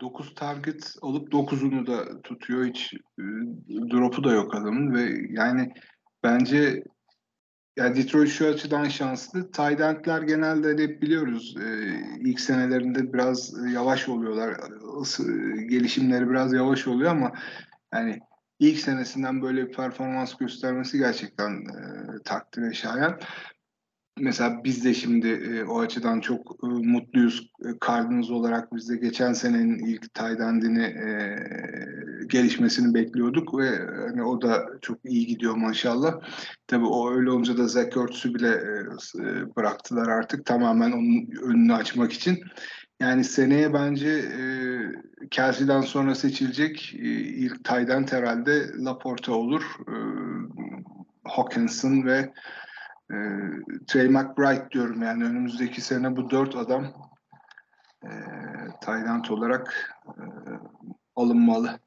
9 target alıp 9'unu da tutuyor. Hiç e, drop'u da yok adamın ve yani bence ya Detroit şu açıdan şanslı. Tight end'ler genelde hep biliyoruz e, ilk senelerinde biraz yavaş oluyorlar. Isı- gelişimleri biraz yavaş oluyor ama yani ilk senesinden böyle bir performans göstermesi gerçekten e, takdire şayan. Mesela biz de şimdi e, o açıdan çok e, mutluyuz. E, Cardinals olarak biz de geçen senenin ilk tight end'ini e, gelişmesini bekliyorduk ve hani o da çok iyi gidiyor maşallah. Tabii o öyle olunca da Zach Ertz'ü bile e, e, bıraktılar artık tamamen onun önünü açmak için. Yani seneye bence e, Kelsey'den sonra seçilecek e, ilk end herhalde Laporta olur. E, Hawkinson ve e, Trey McBride diyorum yani önümüzdeki sene bu dört adam e, Tayland olarak e, alınmalı.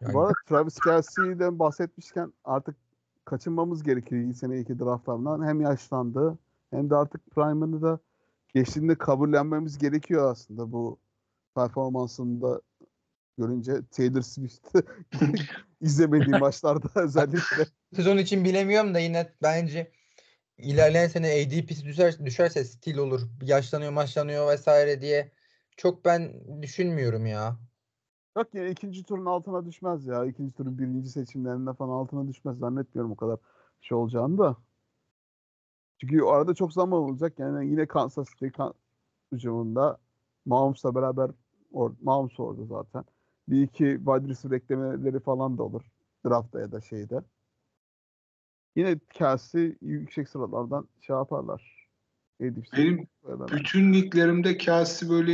Yani Bu arada Travis Kelsey'den bahsetmişken artık kaçınmamız gerekiyor iyi sene iki draftlarından. Hem yaşlandı hem de artık prime'ını da geçtiğinde kabullenmemiz gerekiyor aslında bu performansında görünce Taylor Swift'i izlemediğim maçlarda özellikle. sezon için bilemiyorum da yine bence ilerleyen sene ADP'si düşer, düşerse stil olur. Yaşlanıyor, maçlanıyor vesaire diye çok ben düşünmüyorum ya. Yok ya ikinci turun altına düşmez ya. İkinci turun birinci seçimlerinde falan altına düşmez. Zannetmiyorum o kadar şey olacağını da. Çünkü o arada çok zaman olacak. Yani yine Kansas City kan- hücumunda Mahomes'la beraber or Mahomes orada zaten. Bir iki wide receiver eklemeleri falan da olur. Draftta ya da şeyde. Yine Kelsey yüksek sıralardan şey yaparlar. Edip Benim Bütün liglerimde Kelsey böyle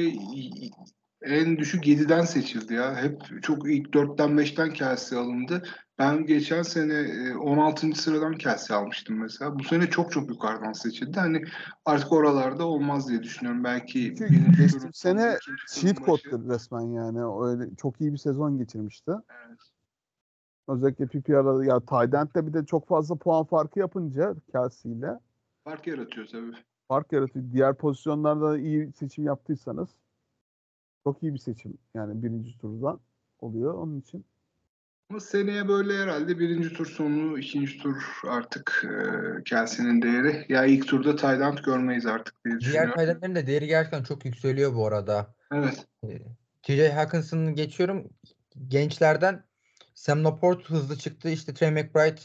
en düşük 7'den seçildi ya. Hep çok ilk 4'ten 5'ten Kelsey alındı. Ben geçen sene e, 16. sıradan Kelsey almıştım mesela. Bu sene çok çok yukarıdan seçildi. Hani artık oralarda olmaz diye düşünüyorum. Belki geçtiğim sene cheat code'dur resmen yani. Öyle çok iyi bir sezon geçirmişti. Evet. Özellikle PPR'da ya Tydent'te bir de çok fazla puan farkı yapınca Kelsey ile Fark yaratıyor tabii. fark yaratıyor. Diğer pozisyonlarda iyi seçim yaptıysanız çok iyi bir seçim yani birinci turdan oluyor onun için. Ama seneye böyle herhalde birinci tur sonu, ikinci tur artık e, Kelsey'nin değeri. Ya ilk turda Tayland görmeyiz artık diye Diğer düşünüyorum. kaydetlerin de değeri gerçekten çok yükseliyor bu arada. Evet. Ee, TJ Hawkinson'ı geçiyorum. Gençlerden Sam Laporte hızlı çıktı. İşte Trey McBride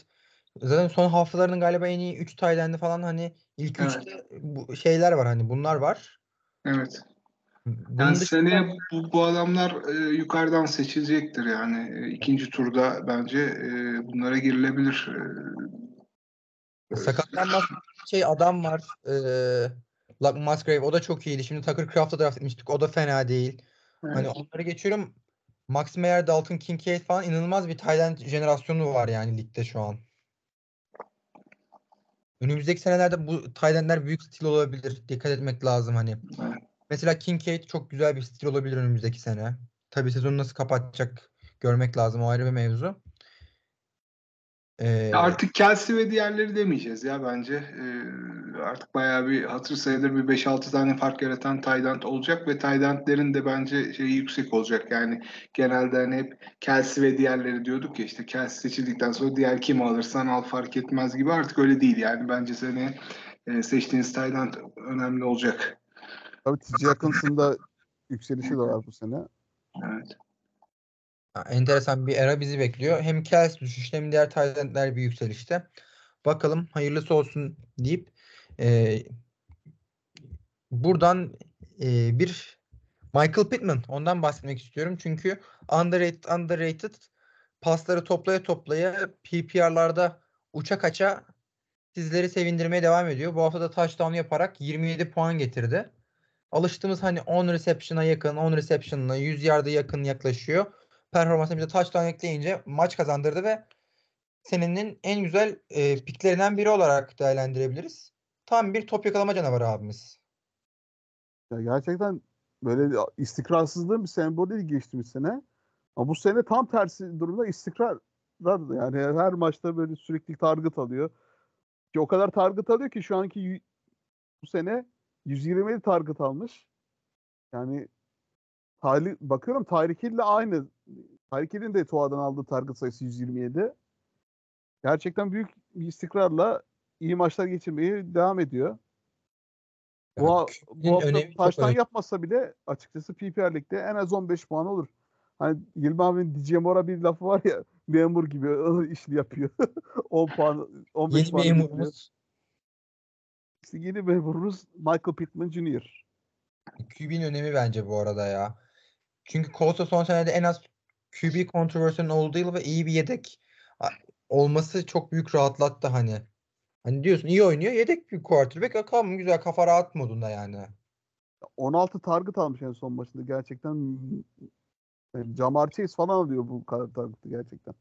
zaten son haftalarının galiba en iyi 3 taylendi falan hani ilk Evet. 3'te bu şeyler var hani bunlar var. Evet. Bunun Yani dışında- seneye bu, bu adamlar e, yukarıdan seçilecektir yani. E, ikinci turda bence e, bunlara girilebilir. E, Sakatlanmaz şey adam var. Eee Luck Musgrave o da çok iyiydi. Şimdi Tucker Craft'a draft etmiştik. O da fena değil. Hani evet. onları geçiyorum. Max Meyer, Dalton Kincaid falan inanılmaz bir Tayland jenerasyonu var yani ligde şu an. Önümüzdeki senelerde bu Taylandler büyük stil olabilir. Dikkat etmek lazım hani. Evet. Mesela Kincaid çok güzel bir stil olabilir önümüzdeki sene. Tabii sezonu nasıl kapatacak görmek lazım. O ayrı bir mevzu. Ee, Artık Kelsey ve diğerleri demeyeceğiz ya bence. E, artık bayağı bir hatır sayılır bir 5-6 tane fark yaratan Tayland olacak ve Taylandlerin de bence şeyi yüksek olacak. Yani genelde hani hep Kelsey ve diğerleri diyorduk ya işte Kelsey seçildikten sonra diğer kimi alırsan al fark etmez gibi artık öyle değil. Yani bence seneye e, seçtiğiniz Tayland önemli olacak. Tabii TJ Hawkinson'ın da yükselişi de var bu sene. Evet. Ha, Enteresan bir era bizi bekliyor. Hem Kels düşüşte hem diğer Taylandler bir yükselişte. Bakalım hayırlısı olsun deyip e, buradan e, bir Michael Pittman ondan bahsetmek istiyorum. Çünkü underrated, underrated pasları toplaya toplaya PPR'larda uça kaça sizleri sevindirmeye devam ediyor. Bu hafta da touchdown yaparak 27 puan getirdi. Alıştığımız hani 10 reception'a yakın, 10 reception'la 100 yarda yakın yaklaşıyor. Performansına bir de touchdown ekleyince maç kazandırdı ve senenin en güzel e, piklerinden biri olarak değerlendirebiliriz. Tam bir top yakalama canavarı abimiz. Ya gerçekten böyle istikrarsızlığın bir sembolü geçtiğimiz sene. Ama bu sene tam tersi durumda istikrar var. Yani her maçta böyle sürekli target alıyor. Ki o kadar target alıyor ki şu anki bu sene 127 target almış. Yani Tali, bakıyorum Hill ile aynı. Tyreek Hill'in de Tua'dan aldığı target sayısı 127. Gerçekten büyük bir istikrarla iyi maçlar geçirmeye devam ediyor. Bu, Yani QB'nin bu hafta taştan yapmasa bile açıkçası PPR Lig'de en az 15 puan olur. Hani Yılmaz abinin DJ Moore'a bir lafı var ya memur gibi işini yapıyor. 10 puan 15 Yeni puan memurumuz yeni memurumuz Michael Pittman Jr. QB'nin önemi bence bu arada ya. Çünkü Colts'a son senede en az QB kontroversiyonun olduğu yıl ve iyi bir yedek olması çok büyük rahatlattı hani. Hani diyorsun iyi oynuyor yedek bir quarterback bakalım güzel kafa rahat modunda yani. 16 target almış en son maçında gerçekten yani Jamar Chase falan alıyor bu kadar target'ı gerçekten.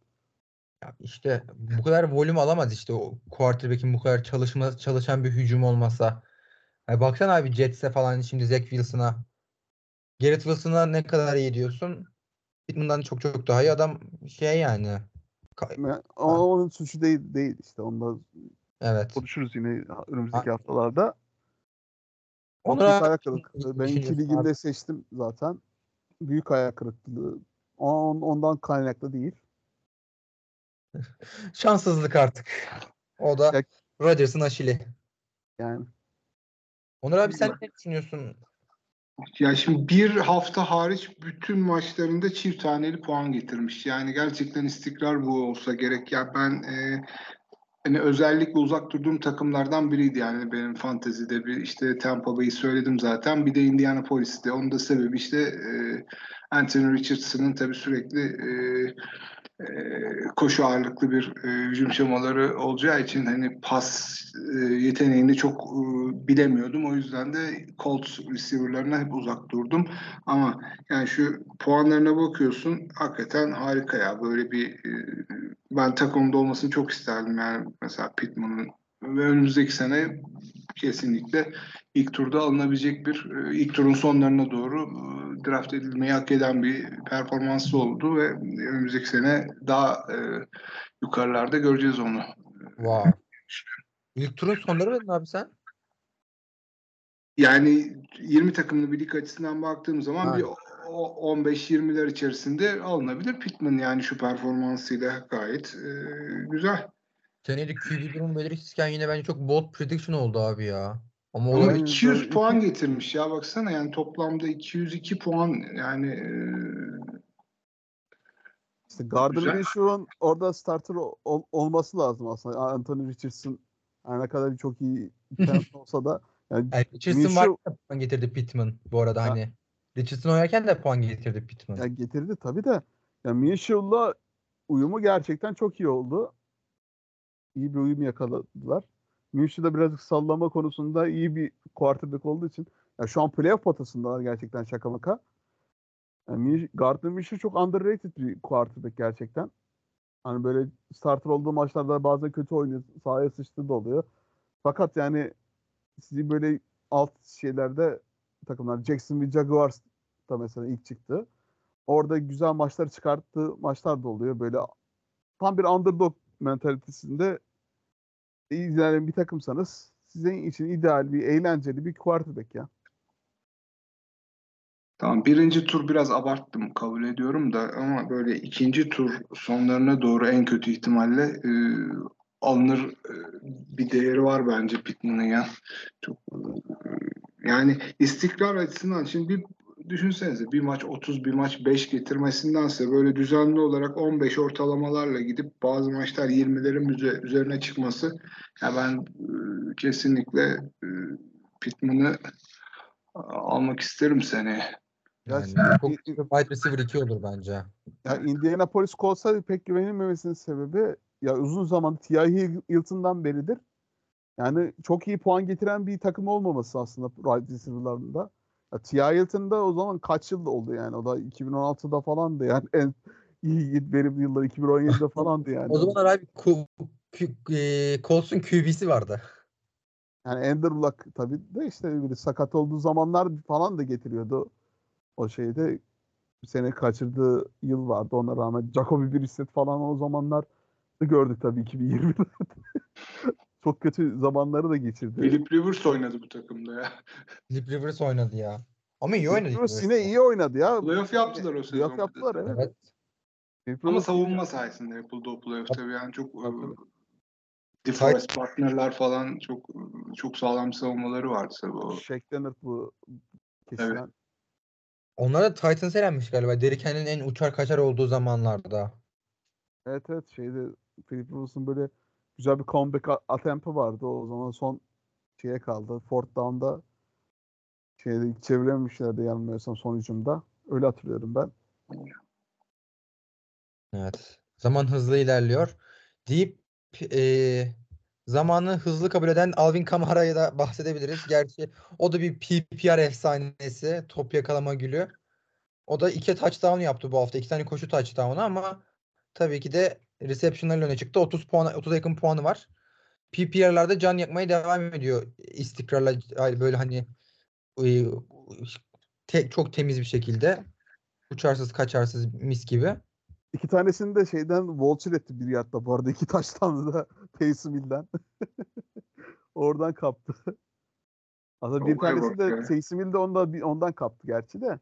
Ya işte bu kadar volüm alamaz işte o quarterback'in bu kadar çalışma, çalışan bir hücum olmasa. Hani baksana abi Jets'e falan şimdi Zach Wilson'a. Garrett Wilson'a ne kadar iyi diyorsun. Pittman'dan çok çok daha iyi adam şey yani. Ama onun suçu değil değil işte onunla Evet. konuşuruz yine önümüzdeki haftalarda. Çok Onur büyük abi, ayak kırıklığı. Ben iki liginde abi? seçtim zaten. Büyük ayak kırıklığı. On, ondan kaynaklı değil. Şanssızlık artık. O da Rodgers'ın aşili. Yani Onur abi sen ne düşünüyorsun? Ya şimdi bir hafta hariç bütün maçlarında çift taneli puan getirmiş. Yani gerçekten istikrar bu olsa gerek. Ya ben e, hani özellikle uzak durduğum takımlardan biriydi yani benim fantezide bir işte Tampa Bay'i söyledim zaten. Bir de Indianapolis'ti. Onun da sebebi işte e, Anthony Richardson'ın tabii sürekli e, e, koşu ağırlıklı bir e, hücum şemaları olacağı için hani pas e, yeteneğini çok e, bilemiyordum. O yüzden de Colts receiver'larına hep uzak durdum. Ama yani şu puanlarına bakıyorsun hakikaten harika ya. Böyle bir e, ben takımda olmasını çok isterdim yani mesela Pittman'ın ve önümüzdeki sene kesinlikle ilk turda alınabilecek bir e, ilk turun sonlarına doğru e, draft edilmeyi hak eden bir performansı oldu ve önümüzdeki sene daha e, yukarılarda göreceğiz onu. Wow. İlk turun sonları mı abi sen? Yani 20 takımlı bir lig açısından baktığım zaman Ha. bir o- 15-20'ler içerisinde alınabilir. Pittman yani şu performansıyla gayet e, güzel. Senede QB durumu belirsizken yine bence çok bold prediction oldu abi ya. Ama Ama olur. Aynen 200 böyle puan getirmiş ya baksana yani toplamda 202 puan yani e, işte Gardner Güzel. Minshew'un orada starter ol- olması lazım aslında. Anthony Richardson her ne kadar çok iyi olsa da yani Yani Richardson Minshew- var da puan getirdi Pittman bu arada Ya- hani. Richardson oynarken de puan getirdi Pittman. Ya getirdi tabii de. Ya Minshew'la uyumu gerçekten çok iyi oldu. İyi bir uyum yakaladılar. Minshew da birazcık sallama konusunda iyi bir quarterback olduğu için ya şu an playoff potasındalar gerçekten şaka maka. Yani Gardner Minshew çok underrated bir quarterback gerçekten. Hani böyle starter olduğu maçlarda bazen kötü oynuyor. Sahaya sıçtığı da oluyor. Fakat yani sizi böyle alt şeylerde takımlar Jacksonville Jaguars da mesela ilk çıktı. Orada güzel maçlar çıkarttığı maçlar da oluyor. Böyle tam bir underdog mentalitesinde izleyen bir takımsanız sizin için ideal bir eğlenceli bir quarterback ya. Tamam birinci tur biraz abarttım kabul ediyorum da ama böyle ikinci tur sonlarına doğru en kötü ihtimalle e, alınır e, bir değeri var bence Pittman'ın ya. Çok e, yani istikrar açısından şimdi bir düşünsenize bir maç 30 bir maç 5 getirmesindense böyle düzenli olarak 15 ortalamalarla gidip bazı maçlar 20'lerin üze- üzerine çıkması ya ben e, kesinlikle e, Pittman'ı almak isterim. Yani Ya- çok wide receiver 2 olur bence. Ya Indianapolis Colts'a pek güvenilmemesinin sebebi ya uzun zaman T.Y. Hilton'dan beridir. Yani çok iyi puan getiren bir takım olmaması aslında wide receiver'larında. Ya T.Y. Hilton'da o zaman kaç yıl oldu yani? O da 2016'da falandı yani. En iyi verimli yıllar 2017'de falandı yani. O zamanlar abi e, Colts'un QB'si vardı. Yani Ender Luck tabii de işte böyle sakat olduğu zamanlar falan da getiriyordu. O şeyde bir sene kaçırdığı yıl vardı ona rağmen. Jacoby Brissett falan o zamanlar da gördük tabii 2020'de. çok kötü zamanları da geçirdi. Philip Rivers oynadı bu takımda ya. Philip Rivers oynadı ya. Ama iyi oynadı. Rivers yine iyi oynadı ya. Playoff yaptılar o sezon. Playoff yaptılar evet. Evet. Philip Ama savunma sayesinde yapıldı o playoff tabii yani çok e, DeForest partnerler falan çok çok sağlam savunmaları vardı tabii o. Shaq Leonard bu kesilen. Onlara da Titans elenmiş galiba. Derrick Henry'nin en uçar kaçar olduğu zamanlarda. Evet evet şeyde Philip Rivers'ın böyle güzel bir comeback a- attempt'i vardı. O zaman son şeye kaldı. Fourth down'da şeyde çevirememişlerdi yanılmıyorsam son hücumda. Öyle hatırlıyorum ben. Evet. Zaman hızlı ilerliyor. Deyip eee, zamanı hızlı kabul eden Alvin Kamara'ya da bahsedebiliriz. Gerçi o da bir PPR efsanesi. Top yakalama gülü. O da iki touchdown yaptı bu hafta. İki tane koşu touchdown'u ama tabii ki de reception'larla öne çıktı. 30 puan 30'a yakın puanı var. PPR'larda can yakmaya devam ediyor istikrarla böyle hani eee, te- çok temiz bir şekilde. Uçarsız kaçarsız mis gibi. İki tanesini de şeyden vulture etti bir yardta bu arada. iki taştandı da Taysom. Oradan kaptı. Aslında bir tanesi de. Taysom Hill de onda, bir- ondan kaptı gerçi de.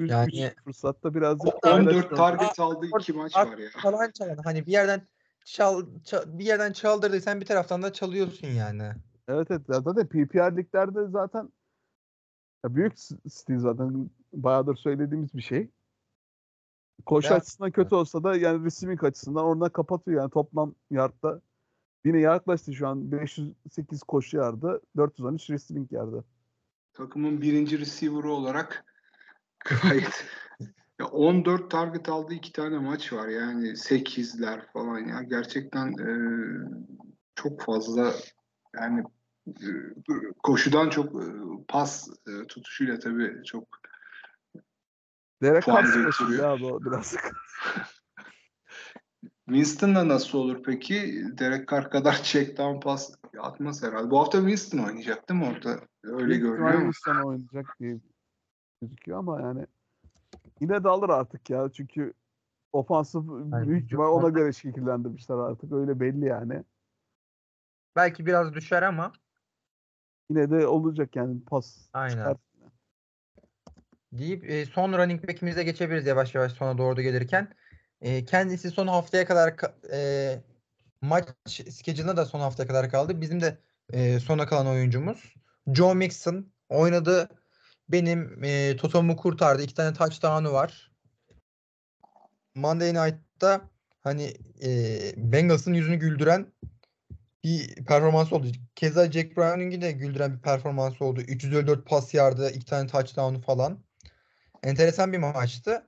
Üç, Yani- üç fırsatta birazcık 14 Aa, target aldığı iki maç var ya. Çalan çalan hani bir yerden çal, çal- bir yerden çaldırdıysan bir taraftan da çalıyorsun yani. Evet evet zaten PPR liglerde zaten ya büyük stil zaten bayağıdır söylediğimiz bir şey. Koşu Ya- açısından kötü olsa da yani receiving açısından oradan kapatıyor yani toplam yardta. Yine yaklaştı şu an 508 koşu yardı, 413 receiving yardı. Takımın birinci receiver'ı olarak gayet ya 14 target aldığı iki tane maç var yani 8'ler falan ya gerçekten e, çok fazla yani e, koşudan çok e, pas e, tutuşuyla tabii çok Derek Carr special ya bu birazcık. Winston'la nasıl olur peki? Derek Carr kadar check down pas atmaz herhalde. Bu hafta Winston oynayacak değil mi orada? Öyle görünüyor. Winston oynayacak diye gözüküyor ama yani yine de alır artık ya çünkü ofansif büyük ihtimal ona göre şekillendirmişler artık öyle belli yani. Belki biraz düşer ama Yine de olacak yani pas Aynen. çıkar. deyip e, son running back'imize geçebiliriz yavaş yavaş sona doğru gelirken. E, kendisi son haftaya kadar ka- e, maç schedule'ına da son haftaya kadar kaldı. Bizim de e, sona kalan oyuncumuz. Joe Mixon oynadı. Benim e, totomu kurtardı. İki tane touchdown'u var. Monday Night'ta hani e, Bengals'ın yüzünü güldüren bir performans oldu. Keza Jack Browning'i de güldüren bir performans oldu. 354 pas yardı, iki tane touchdown'u falan. Enteresan bir maçtı.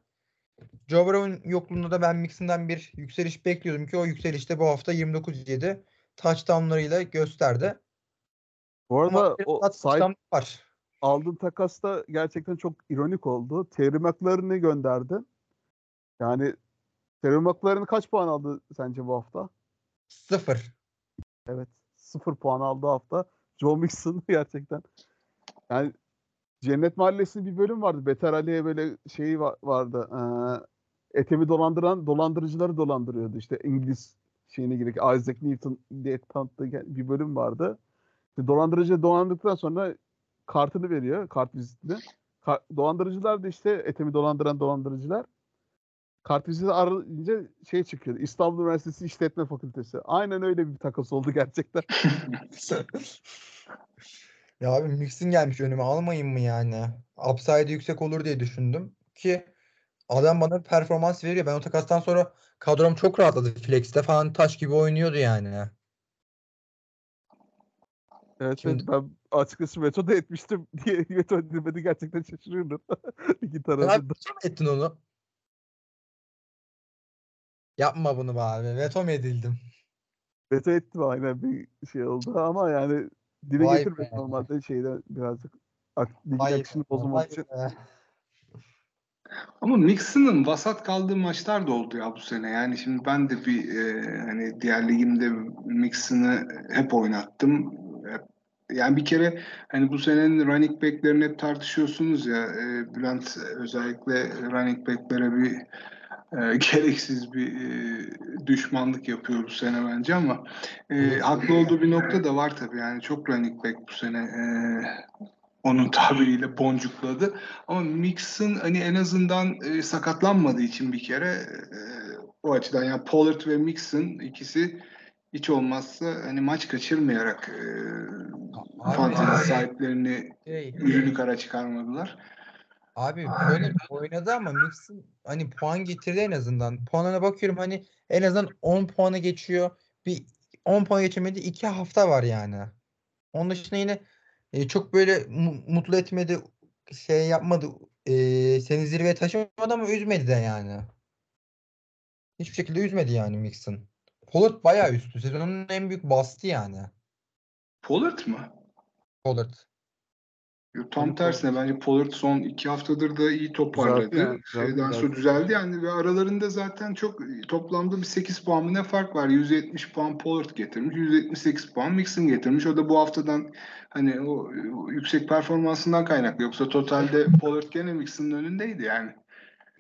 Joe Burrow'un yokluğunda da ben Mixon'dan bir yükseliş bekliyordum ki o yükselişte bu hafta 29-7 touchdownlarıyla gösterdi. Bu arada o touchdown sahip var. Aldığın takasta gerçekten çok ironik oldu. Terry McLaurin'i gönderdi. Yani Terry McLaurin kaç puan aldı sence bu hafta? Sıfır. Evet. Sıfır puan aldı hafta. Joe Mixon gerçekten. Yani Cennet Mahallesi'nde bir bölüm vardı. Beter Ali'ye böyle şeyi va- vardı. Ee, etemi dolandıran dolandırıcıları dolandırıyordu. İşte İngiliz şeyine gerek Isaac Newton diye bir bölüm vardı. İşte dolandırıcı dolandırdıktan sonra kartını veriyor. Kart vizitini. Ka- dolandırıcılar da işte etemi dolandıran dolandırıcılar. Kart viziti arayınca şey çıkıyor. İstanbul Üniversitesi İşletme Fakültesi. Aynen öyle bir takas oldu gerçekten. Ya abi Mixon gelmiş önüme almayayım mı yani? Upside yüksek olur diye düşündüm ki adam bana performans veriyor. Ben o takastan sonra kadrom çok rahatladı. Flex'te falan taş gibi oynuyordu yani. Evet, Şimdi- evet ben açıkçası veto da etmiştim diye veto edilmedi gerçekten şaşırıyorum. İki tarafında. veto mu ettin onu? Yapma bunu be abi. Veto mu edildim? Veto ettim aynen bir şey oldu ama yani dile Vay getirmedim be. normalde şeyde birazcık ak- ligin Vay akışını vay için. be. Ama Mixon'ın vasat kaldığı maçlar da oldu ya bu sene. Yani şimdi ben de bir e, hani diğer ligimde Mixon'ı hep oynattım. Yani bir kere hani bu senenin running back'lerini hep tartışıyorsunuz ya. E, Bülent özellikle running back'lere bir e, gereksiz bir e, düşmanlık yapıyor bu sene bence ama e, haklı olduğu bir nokta da var tabii yani çok running back bu sene e, onun tabiriyle boncukladı ama Mixon hani en azından e, sakatlanmadığı için bir kere e, o açıdan yani Pollard ve Mixon ikisi hiç olmazsa hani maç kaçırmayarak e, fantezi sahiplerini Şey, yüzünü kara çıkarmadılar. Abi böyle oynadı ama Mixon hani puan getirdi en azından. Puanına bakıyorum hani en azından 10 puanı geçiyor. Bir 10 puan geçemedi 2 hafta var yani. Onun dışında yine e, çok böyle mu- mutlu etmedi şey yapmadı e, seni zirveye taşımadı ama üzmedi de yani. Hiçbir şekilde üzmedi yani Mixon. Pollard bayağı üstü. Sezonun en büyük bastı yani. Pollard mı? Pollard. Yo, Tam Pollard- tersine bence Pollard son iki haftadır da iyi toparladı. Düzeldi, Şeyden sonra düzeldi. düzeldi yani ve aralarında zaten çok toplamda bir 8 puan mı ne fark var? 170 puan Pollard getirmiş, 178 puan Mixon getirmiş. O da bu haftadan hani o, o yüksek performansından kaynaklı. Yoksa totalde Pollard gene Mixon'ın önündeydi yani.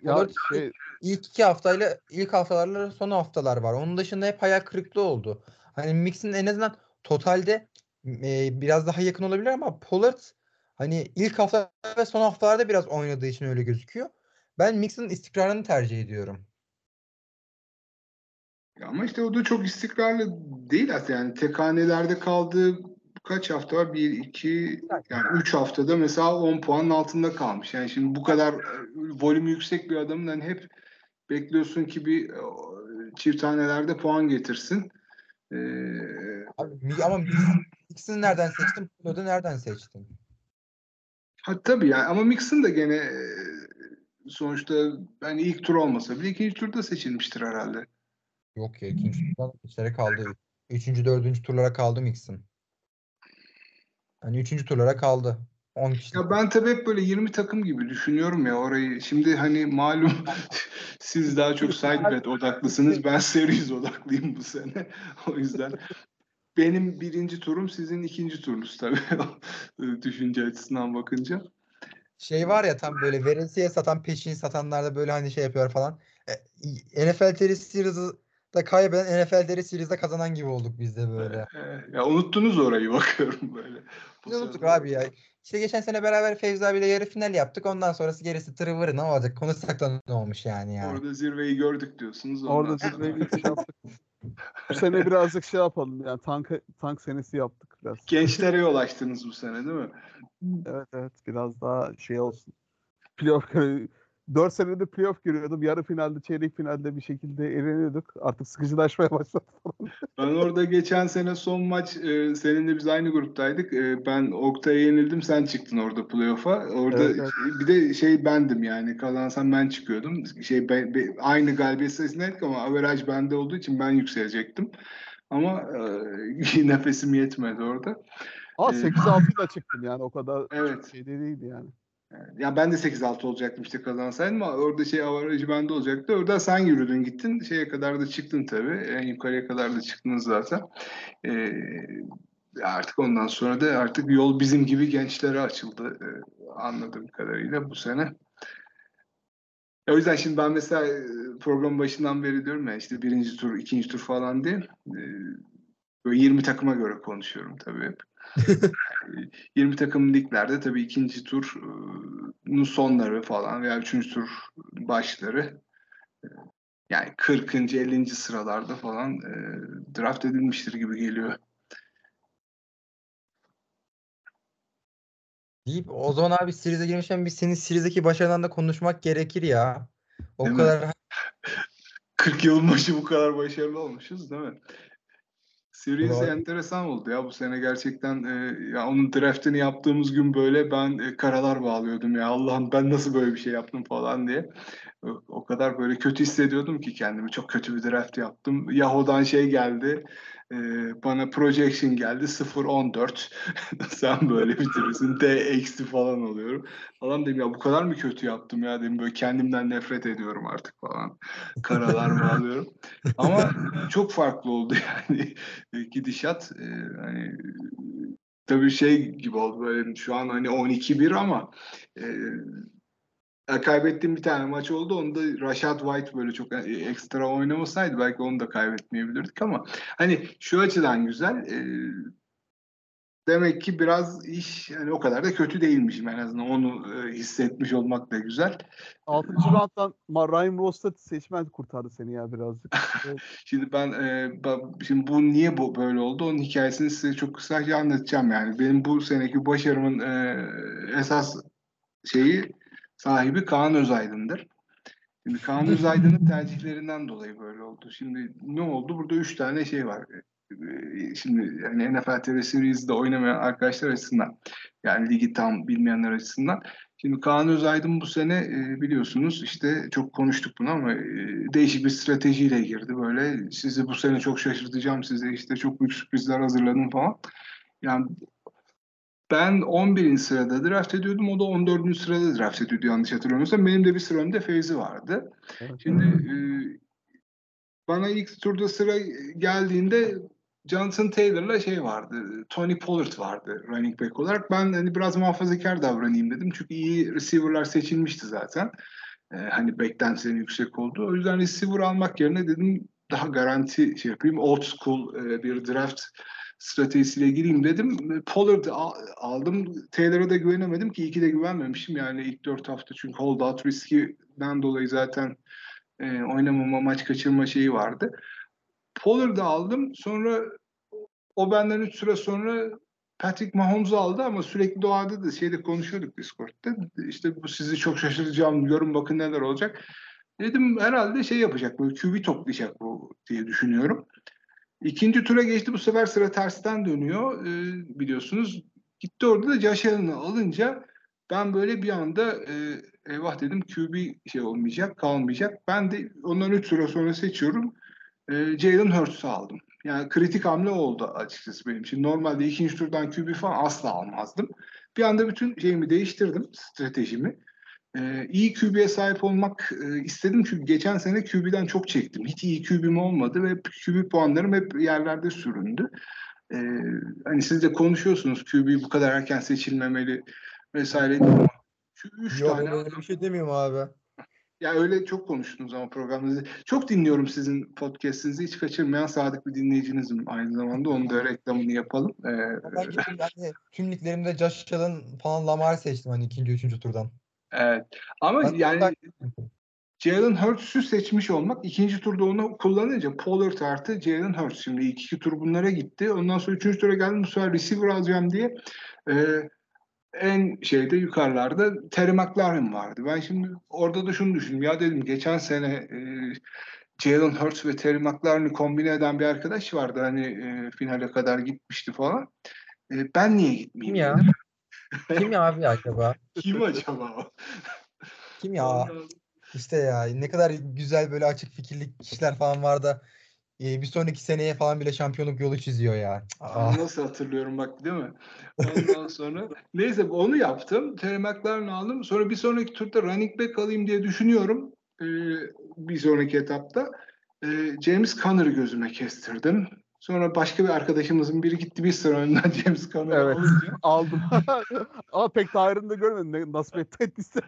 Ya Pollard şey İlk iki haftayla ilk haftalarla son haftalar var. Onun dışında hep hayal kırıklığı oldu. Hani Mixon en azından totalde e, biraz daha yakın olabilir ama Pollard hani ilk hafta ve son haftalarda biraz oynadığı için öyle gözüküyor. Ben Mixon'ın istikrarını tercih ediyorum. Ya Ama işte o da çok istikrarlı değil aslında yani tek hanelerde kaldığı kaç hafta var? 1, 2, yani 3 haftada mesela 10 puanın altında kalmış. Yani şimdi bu kadar e, volümü yüksek bir adamın hani hep bekliyorsun ki bir e, çift hanelerde puan getirsin. Ee, Abi, ama Mixon'ı nereden seçtin? Pollard'ı nereden seçtin? ha tabii yani ama Mixon da gene e, sonuçta hani ilk tur olmasa bile ikinci turda seçilmiştir herhalde. Yok ya ikinci turdan içeri kaldı. Üçüncü, dördüncü turlara kaldı Mixon. Hani üçüncü turlara kaldı. 10 kişi. Ya ben tabii hep böyle 20 takım gibi düşünüyorum ya orayı. Şimdi hani malum siz daha çok side bet odaklısınız. Ben series odaklıyım bu sene. O yüzden benim birinci turum sizin ikinci turunuz tabii. Düşünce açısından bakınca. Şey var ya tam böyle veresiye satan peşin satanlar da böyle hani şey yapıyor falan. E, NFL Series da kaybeden NFL Series Series'de kazanan gibi olduk biz de böyle. Ee, ya unuttunuz orayı bakıyorum böyle. Bu Biz unuttuk abi ya. İşte geçen sene beraber Fevzi abiyle yarı final yaptık. Ondan sonrası gerisi tırıvırı ne olacak? Konuşsak da ne olmuş yani yani. Orada zirveyi gördük diyorsunuz. orada zirveyi yaptık. Bu sene birazcık şey yapalım yani tank tank senesi yaptık biraz. Gençlere yol açtınız bu sene değil mi? Evet evet biraz daha şey olsun. Playoff 4 senedir playoff görüyordum. Yarı finalde, çeyrek finalde bir şekilde eğleniyorduk. Artık sıkıcılaşmaya başladı falan. Ben orada geçen sene son maç e, seninle biz aynı gruptaydık. E, ben Oktay'a yenildim sen çıktın orada playoff'a. Orada Evet, evet. bir de şey bendim yani kazansam ben çıkıyordum. Şey be- be- aynı galibiyet sayısındaydık ama averaj bende olduğu için ben yükselecektim. Ama e, nefesim yetmedi orada. Evet. 8-6 da çıktım yani o kadar Evet. şey de değildi yani. Ya ben de 8-6 olacaktım işte kazansaydım ama orada şey avarajı bende olacaktı. Orada sen yürüdün gittin. Şeye kadar da çıktın tabii. En yukarıya kadar da çıktınız zaten. Ee, artık ondan sonra da artık yol bizim gibi gençlere açıldı. ee, anladığım kadarıyla bu sene. O yüzden şimdi ben mesela e, program başından beri diyorum ya işte birinci tur, ikinci tur falan diye. Ee, böyle 20 takıma göre konuşuyorum tabii hep. 20 takım liglerde tabii ikinci turun sonları falan veya üçüncü tur başları e, yani 40. 50. sıralarda falan e, draft edilmiştir gibi geliyor. Deyip o zaman abi Series'e girmişken biz senin Series'deki başarıdan da konuşmak gerekir ya. O Değil kadar 40 yılın başı bu kadar başarılı olmuşuz değil mi? Series Doğru. enteresan oldu ya bu sene gerçekten e, ya onun draftini yaptığımız gün böyle ben e, karalar bağlıyordum ya Allah'ım ben nasıl böyle bir şey yaptım falan diye. O, kadar böyle kötü hissediyordum ki kendimi çok kötü bir draft yaptım. Yahoo'dan şey geldi e, bana projection geldi 0-14 sen böyle bitirirsin D eksi falan oluyorum. Falan dedim ya bu kadar mı kötü yaptım ya dedim böyle kendimden nefret ediyorum artık falan. Karalar bağlıyorum. Ama çok farklı oldu yani gidişat. Ee, hani tabii şey gibi oldu böyle şu an hani 12-1 ama e, kaybettiğim bir tane maç oldu. Onu da Rashad White böyle çok ekstra oynamasaydı belki onu da kaybetmeyebilirdik ama hani şu açıdan güzel. E, demek ki biraz iş yani o kadar da kötü değilmişim en azından onu e, hissetmiş olmak da güzel. 6. rounddan Ryan Rostad seçmen kurtardı seni ya birazcık. şimdi ben e, şimdi bu niye bu böyle oldu onun hikayesini size çok kısaca anlatacağım yani. Benim bu seneki başarımın e, esas şeyi sahibi Kaan Özaydın'dır. Şimdi Kaan Özaydın'ın tercihlerinden dolayı böyle oldu. Şimdi ne oldu? Burada üç tane şey var. Ee, şimdi yani NFL TV Series'de oynamayan arkadaşlar açısından yani ligi tam bilmeyenler açısından Şimdi Kaan Özaydın bu sene e, biliyorsunuz işte çok konuştuk bunu ama e, değişik bir stratejiyle girdi. Böyle sizi bu sene çok şaşırtacağım size işte çok büyük sürprizler hazırladım falan. Yani ben 11. sırada draft ediyordum. O da 14. sırada draft ediyordu yanlış hatırlamıyorsam. Benim de bir sıra önünde Feyzi vardı. Şimdi e, bana ilk turda sıra geldiğinde Jonathan Taylor'la şey vardı. Tony Pollard vardı running back olarak. Ben hani biraz muhafazakar davranayım dedim. Çünkü iyi receiver'lar seçilmişti zaten. Ee, hani beklentilerin yüksek oldu. O yüzden receiver almak yerine dedim daha garanti şey yapayım. Old school e, bir draft stratejisiyle gireyim dedim. Pollard aldım. Taylor'a da güvenemedim ki iyi ki de güvenmemişim. Yani ilk dört hafta çünkü holdout riskinden dolayı zaten e, oynamama, maç kaçırma şeyi vardı. Pollard'ı aldım. Sonra o benden 3 süre sonra Patrick Mahomes'u aldı ama sürekli doğada da şeyde konuşuyorduk Discord'da. İşte bu sizi çok şaşıracağım. Yorum bakın neler olacak. Dedim herhalde şey yapacak böyle QB toplayacak bu diye düşünüyorum. İkinci tura geçti bu sefer sıra tersten dönüyor ee, biliyorsunuz. Gitti orada da Josh Allen'ı alınca ben böyle bir anda e, eyvah dedim QB şey olmayacak kalmayacak. Ben de ondan 3 süre sonra seçiyorum e, Jalen Hurts'u aldım. Yani kritik hamle oldu açıkçası benim için. Normalde ikinci turdan QB falan asla almazdım. Bir anda bütün şeyimi değiştirdim, stratejimi. Ee, iyi QB'ye sahip olmak e, istedim çünkü geçen sene QB'den çok çektim. Hiç iyi QB'm olmadı ve QB puanlarım hep yerlerde süründü. Ee, hani siz de konuşuyorsunuz QB bu kadar erken seçilmemeli vesaire. Şu üç Yok tane öyle bir şey demiyorum abi. Ya öyle çok konuştunuz ama programınızı. Çok dinliyorum sizin podcast'inizi. Hiç kaçırmayan sadık bir dinleyicinizim aynı zamanda. Onu da reklamını yapalım. Ee, ben tüm liglerimde Josh Allen falan Lamar seçtim hani ikinci, üçüncü turdan. Evet. Ama ben yani Jalen Hurts'ü seçmiş olmak ikinci turda onu kullanınca Pollard artı Jalen Hurts. Şimdi iki, iki tur bunlara gitti. Ondan sonra üçüncü tura geldim bu sefer receiver alacağım diye e, en şeyde yukarılarda Terry McLaurin vardı. Ben şimdi orada da şunu düşündüm. Ya dedim geçen sene e, Jalen Hurts ve Terry McLaurin'i kombine eden bir arkadaş vardı. Hani e, finale kadar gitmişti falan. E, ben niye gitmeyeyim? Ya? Kim ya abi acaba? Kim acaba? Kim ya? İşte ya ne kadar güzel böyle açık fikirli kişiler falan vardı bir sonraki seneye falan bile şampiyonluk yolu çiziyor ya. Aa. Nasıl hatırlıyorum bak değil mi? Ondan sonra neyse onu yaptım. Terry McLaren'ı aldım. Sonra bir sonraki turda running back alayım diye düşünüyorum. Ee, bir sonraki etapta. Ee, James Conner'ı gözüme kestirdim. Sonra başka bir arkadaşımızın biri gitti bir sıra önden James Conner'ı evet, aldım. ama pek Tahir'ini de görmedim. Ne, nasıl ettiyse.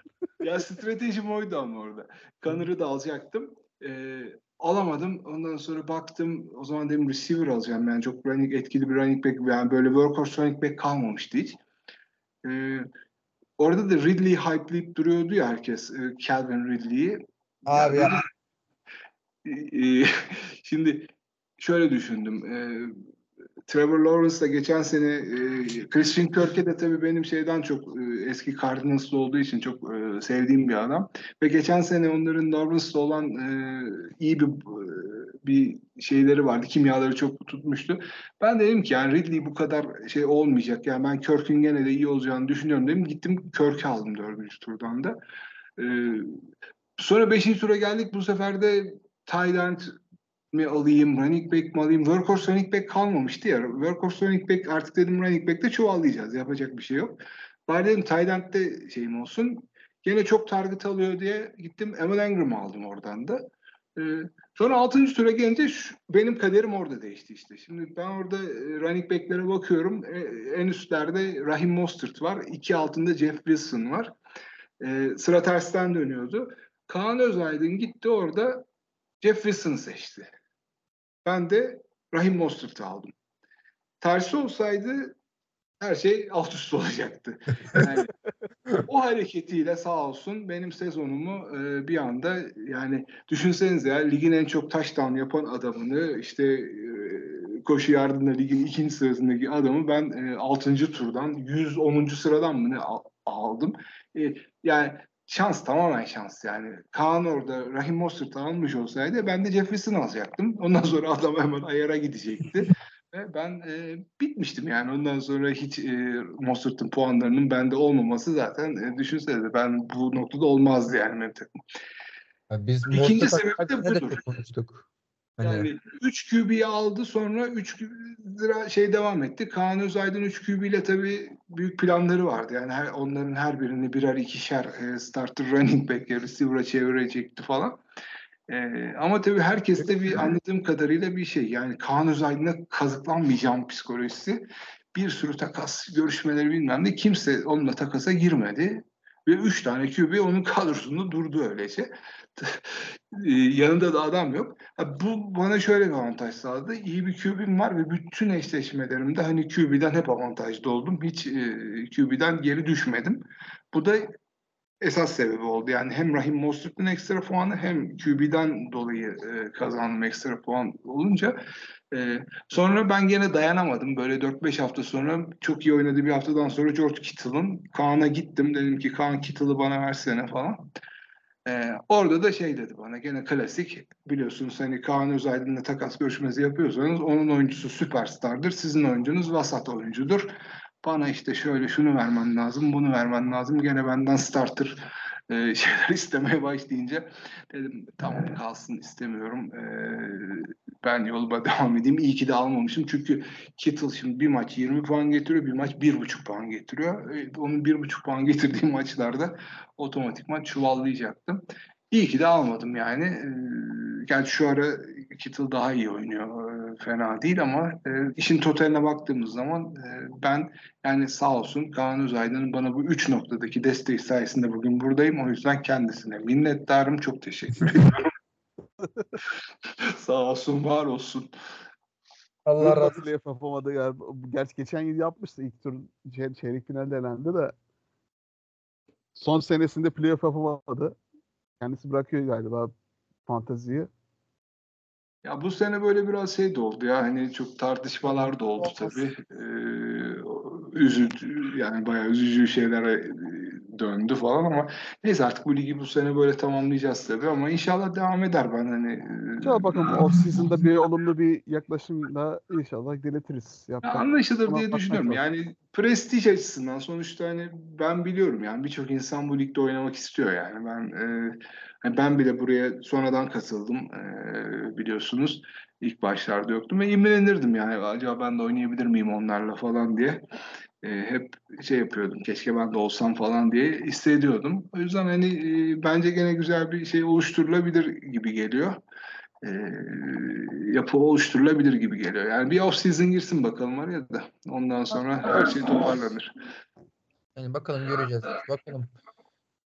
ya stratejim oydu ama orada. Conner'ı da alacaktım. Ee, alamadım. Ondan sonra baktım o zaman dedim receiver alacağım. Yani çok running, etkili bir running back yani böyle workhorse running back kalmamıştı hiç. Ee, orada da Ridley hype'layıp duruyordu ya herkes. E, Calvin Ridley'i. Abi ya. E, şimdi şöyle düşündüm. E, Trevor Lawrence da geçen sene e, Christian Kirk'e de tabii benim şeyden çok e, eski Cardinals'lı olduğu için çok e, sevdiğim bir adam. Ve geçen sene onların Lawrence'la olan e, iyi bir e, bir şeyleri vardı. Kimyaları çok tutmuştu. Ben dedim ki yani Ridley bu kadar şey olmayacak. Yani ben Kirk'ün gene de iyi olacağını düşünüyorum dedim. Gittim Kirk'ü aldım dördüncü turdan da. E, sonra beşinci tura geldik. Bu sefer de Tydent mi alayım, running back mi alayım? Workhorse running back kalmamıştı ya. Workhorse running back artık dedim running back'te çoğallayacağız. Yapacak bir şey yok. Bari dedim tight end'de şeyim olsun. Gene çok target alıyor diye gittim Emil Engram aldım oradan da. Ee, sonra 6. tura gelince şu, benim kaderim orada değişti işte. Şimdi ben orada e, running back'lere bakıyorum. E, en üstlerde Rahim Mostert var. iki altında Jeff Wilson var. E, sıra tersten dönüyordu. Kaan Özaydın gitti orada Jeff Wilson'ı seçti. Ben de Rahim Mostert'ı aldım. Tersi olsaydı her şey alt üst olacaktı. Yani, o hareketiyle sağ olsun benim sezonumu e, bir anda yani düşünsenize ya ligin en çok touchdown yapan adamını işte e, koşu yardımında ligin ikinci sırasındaki adamı ben e, 6. turdan 110. sıradan mı ne aldım. E, yani şans tamamen şans yani. Kaan orada Rahim Mostert almış olsaydı ben de Jefferson alacaktım. Ondan sonra adam hemen ayara gidecekti. Ve ben e, bitmiştim yani. Ondan sonra hiç e, Mostert'ın puanlarının bende olmaması zaten e, düşünsenize ben bu noktada olmazdı yani benim takım. biz İkinci sebep de budur. konuştuk. Hani... Yani 3 QB'yi aldı sonra 3 lira şey devam etti. Kaan Özaydın 3 QB tabii büyük planları vardı. Yani her, onların her birini birer ikişer e, starter running back receiver'a çevirecekti falan. E, ama tabii herkes de bir anladığım kadarıyla bir şey. Yani Kaan Özaydın'a kazıklanmayacağım psikolojisi. Bir sürü takas görüşmeleri bilmem ne. Kimse onunla takasa girmedi. Ve üç tane QB onun kadrosunda durdu öylece. Ee, yanında da adam yok. Bu bana şöyle bir avantaj sağladı. İyi bir QB'm var ve bütün eşleşmelerimde hani QB'den hep avantajlı oldum. Hiç e, QB'den geri düşmedim. Bu da esas sebebi oldu. Yani hem Rahim Mostert'ın ekstra puanı hem QB'den dolayı e, kazandım ekstra puan olunca. E, sonra ben gene dayanamadım. Böyle 4-5 hafta sonra çok iyi oynadı bir haftadan sonra George Kittle'ın Kaan'a gittim. Dedim ki Kaan Kittle'ı bana versene falan. Ee, orada da şey dedi bana gene klasik biliyorsunuz hani Kaan Özaydın'la takas görüşmesi yapıyorsanız onun oyuncusu süperstardır. Sizin oyuncunuz vasat oyuncudur. Bana işte şöyle şunu vermen lazım, bunu vermen lazım. Gene benden starter e, şeyler istemeye başlayınca dedim tamam kalsın istemiyorum. E, ben yoluma devam edeyim. İyi ki de almamışım. Çünkü Kittle şimdi bir maç 20 puan getiriyor, bir maç 1,5 puan getiriyor. E, onun 1,5 puan getirdiği maçlarda otomatikman çuvallayacaktım. İyi ki de almadım yani. E, gerçi şu ara Kittle daha iyi oynuyor. E, fena değil ama e, işin totaline baktığımız zaman e, ben yani sağ olsun Kaan Özaydın'ın bana bu üç noktadaki desteği sayesinde bugün buradayım. O yüzden kendisine minnettarım. Çok teşekkür ediyorum. sağ olsun, var olsun. Allah razı olsun. yapamadı yani. Gerçi geçen yıl yapmıştı. ilk tur çeyrek finalde elendi de son senesinde playoff yapamadı. Kendisi bırakıyor galiba fanteziyi. Ya bu sene böyle biraz şey de oldu ya hani çok tartışmalar da oldu tabii. Ee, üzücü yani bayağı üzücü şeylere döndü falan ama neyse artık bu ligi bu sene böyle tamamlayacağız tabii ama inşallah devam eder ben hani. İnşallah bakın off season'da bir olumlu bir yaklaşımla inşallah diletiriz. Ya anlaşılır diye düşünüyorum. Yani prestij açısından sonuçta hani ben biliyorum yani birçok insan bu ligde oynamak istiyor yani ben e, ben bile buraya sonradan katıldım e, biliyorsunuz. İlk başlarda yoktum ve imrenirdim yani acaba ben de oynayabilir miyim onlarla falan diye. E, hep şey yapıyordum keşke ben de olsam falan diye hissediyordum. O yüzden hani e, bence gene güzel bir şey oluşturulabilir gibi geliyor. E, yapı oluşturulabilir gibi geliyor. Yani bir off season girsin bakalım var ya da ondan sonra her şey toparlanır. Yani bakalım göreceğiz. Bakalım.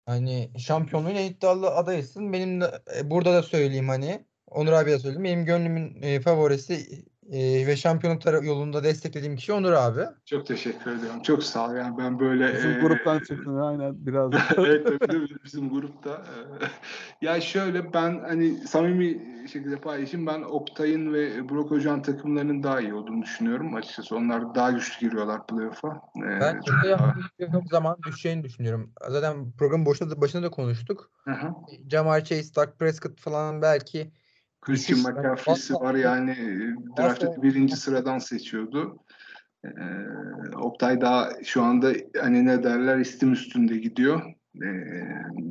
Hani şampiyonluğun en iddialı adayısın. Benim de e, burada da söyleyeyim hani. Onur abi de söyledim. Benim gönlümün e, favorisi e, ve şampiyonluk yolunda desteklediğim kişi Onur abi. Çok teşekkür ediyorum. Çok sağ ol. Yani ben böyle bizim e, gruptan çıktın aynen biraz. evet tabii bizim grupta. ya şöyle ben hani samimi şekilde paylaşayım. Ben Oktay'ın ve Burak Hoca'nın takımlarının daha iyi olduğunu düşünüyorum açıkçası. Onlar daha güçlü giriyorlar playoff'a. Ee, ben Oktay'a zaman düşeceğini düşünüyorum. Zaten program başında da, başında da konuştuk. Hı Jamar Chase, Doug Prescott falan belki Christian McCaffrey'si var yani draft'ı birinci sıradan seçiyordu. Ee, Oktay daha şu anda hani ne derler istim üstünde gidiyor. Ee,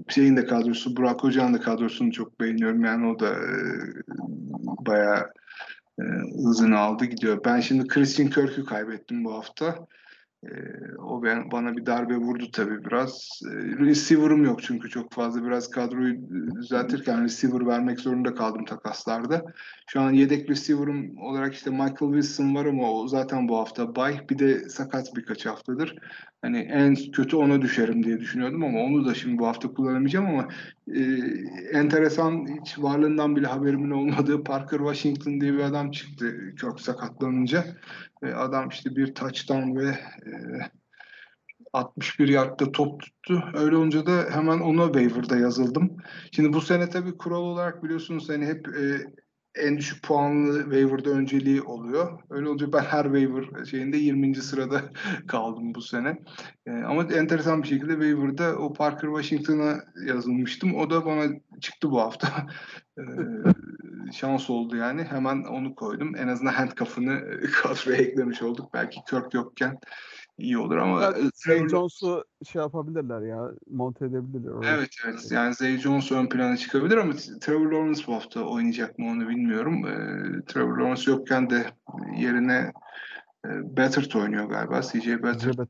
şeyin de kadrosu, Burak Hoca'nın da kadrosunu çok beğeniyorum. Yani o da e, bayağı e, hızını aldı gidiyor. Ben şimdi Christian Kirk'ü kaybettim bu hafta. E, o ben, bana bir darbe vurdu tabii biraz. E, receiver'ım yok çünkü çok fazla biraz kadroyu düzeltirken receiver vermek zorunda kaldım takaslarda. Şu an yedek receiver'ım olarak işte Michael Wilson var ama o zaten bu hafta bay. Bir de sakat birkaç haftadır. Hani en kötü ona düşerim diye düşünüyordum ama onu da şimdi bu hafta kullanamayacağım ama e, enteresan hiç varlığından bile haberimin olmadığı Parker Washington diye bir adam çıktı çok sakatlanınca. E, adam işte bir touchdown ve 61 yardta top tuttu. Öyle olunca da hemen ona waiver'da yazıldım. Şimdi bu sene tabii kural olarak biliyorsunuz hani hep e, en düşük puanlı waiver'da önceliği oluyor. Öyle olunca ben her waiver şeyinde 20. sırada kaldım bu sene. E, ama enteresan bir şekilde waiver'da o Parker Washington'a yazılmıştım. O da bana çıktı bu hafta. e, şans oldu yani. Hemen onu koydum. En azından handcuff'ını kadroya eklemiş olduk. Belki Kirk yokken iyi olur ama e, Zay Jones'u şey yapabilirler ya. Monte edebilirler. Evet evet yani Zay Jones ön plana çıkabilir ama Trevor Lawrence bu hafta oynayacak mı onu bilmiyorum. Ee, Trevor Lawrence yokken de yerine e, Bettert oynuyor galiba. CJ Bettert Cebet-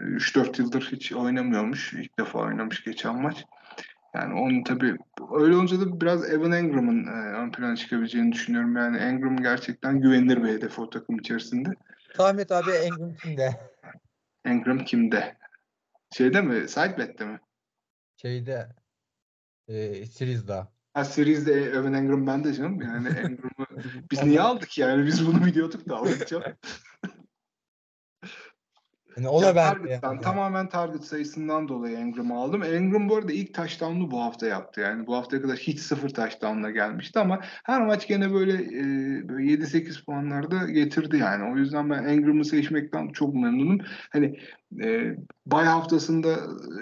3-4 yıldır hiç oynamıyormuş. İlk defa oynamış geçen maç. Yani onun tabii öyle olunca da biraz Evan Engram'ın e, ön plana çıkabileceğini düşünüyorum. Yani Engram gerçekten güvenilir bir hedef o takım içerisinde. Tahmin et abi Engram kimde? Engram kimde? Şeyde mi? Sidebet'te mi? Şeyde e, Series'da. Ha Series'de Evan Engram bende canım. Yani Engram'ı biz niye aldık yani? Biz bunu biliyorduk da aldık canım. Yani o Ya da ben. target'tan, tamamen target sayısından dolayı Engram'ı aldım. Engram bu arada ilk touchdown'u bu hafta yaptı. Yani bu haftaya kadar hiç sıfır touchdown'la gelmişti ama her maç gene böyle, e, böyle 7-8 puanlarda getirdi yani. O yüzden ben Engram'ı seçmekten çok memnunum. Hani e, bay haftasında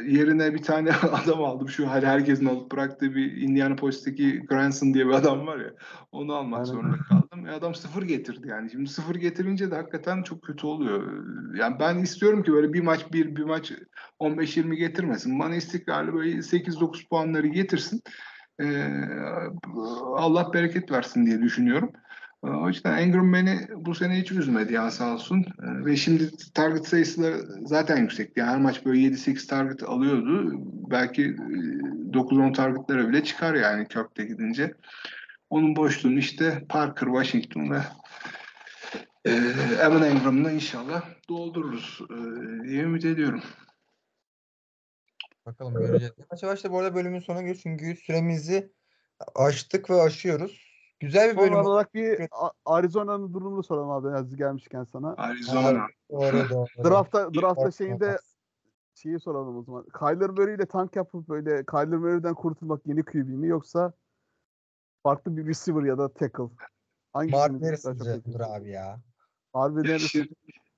yerine bir tane adam aldım. Şu hani herkesin alıp bıraktığı bir Indianapolis'teki Granson diye bir adam var ya. Onu almak Aynen. zorunda kaldım. E adam sıfır getirdi yani. Şimdi sıfır getirince de hakikaten çok kötü oluyor. Yani ben istiyorum ki böyle bir maç bir, bir maç 15-20 getirmesin. Bana istikrarlı böyle 8-9 puanları getirsin. Ee, Allah bereket versin diye düşünüyorum. Ee, O yüzden Engram beni bu sene hiç üzmedi yani sağ olsun. Ee, Ve şimdi target sayısı da zaten yüksekti. Yani her maç böyle 7-8 target alıyordu. Belki e, 9-10 targetlere bile çıkar yani Kirk'te gidince. Onun boşluğunu işte Parker, Washington ve e, Evan Engram'la inşallah doldururuz e, diye ümit ediyorum. Bakalım göreceğiz. Yavaş yavaş da bu arada bölümün sonuna geliyoruz çünkü süremizi aştık ve aşıyoruz. Güzel bir Son bölüm. olarak bir Arizona'nın durumunu soralım abi hazır gelmişken sana. Arizona. Doğru doğru. Draftta, draftta şeyinde şeyi soralım o zaman. Kyler Murray ile tank yapıp böyle Kyler Murray'den kurtulmak yeni QB mi yoksa farklı bir receiver ya da tackle? Hangisini Mark dur abi ya. Harrison. Şimdi,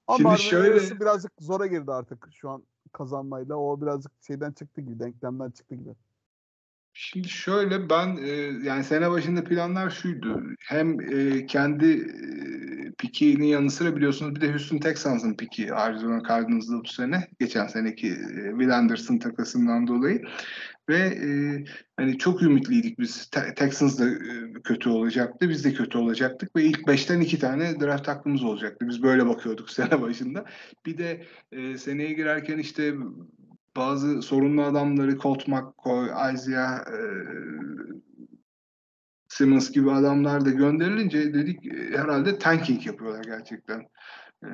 Ama Marvin şöyle- birazcık zora girdi artık şu an kazanmayla. O birazcık şeyden çıktı gibi, denklemden çıktı gibi. Şimdi şöyle ben e, yani sene başında planlar şuydu. Hem e, kendi e, pikinin yanı sıra biliyorsunuz bir de Houston Texans'ın piki Arizona Cardinals'da bu sene. Geçen seneki e, Will Anderson takasından dolayı. Ve e, hani çok ümitliydik biz. Te- Texans da e, kötü olacaktı. Biz de kötü olacaktık. Ve ilk beşten iki tane draft hakkımız olacaktı. Biz böyle bakıyorduk sene başında. Bir de e, seneye girerken işte bazı sorunlu adamları Colt McCoy, Isaiah e, Simmons gibi adamlar da gönderilince dedik e, herhalde tanking yapıyorlar gerçekten. E,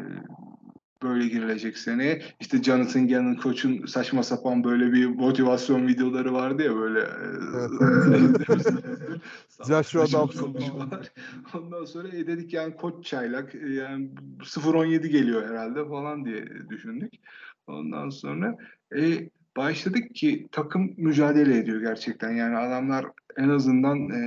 böyle girilecek seneye. İşte Jonathan Gannon koçun saçma sapan böyle bir motivasyon videoları vardı ya böyle. e, Joshua saçma Dobson. Ondan sonra e, dedik yani koç çaylak e, yani 0-17 geliyor herhalde falan diye düşündük. Ondan sonra e, başladık ki takım mücadele ediyor gerçekten. Yani adamlar en azından e,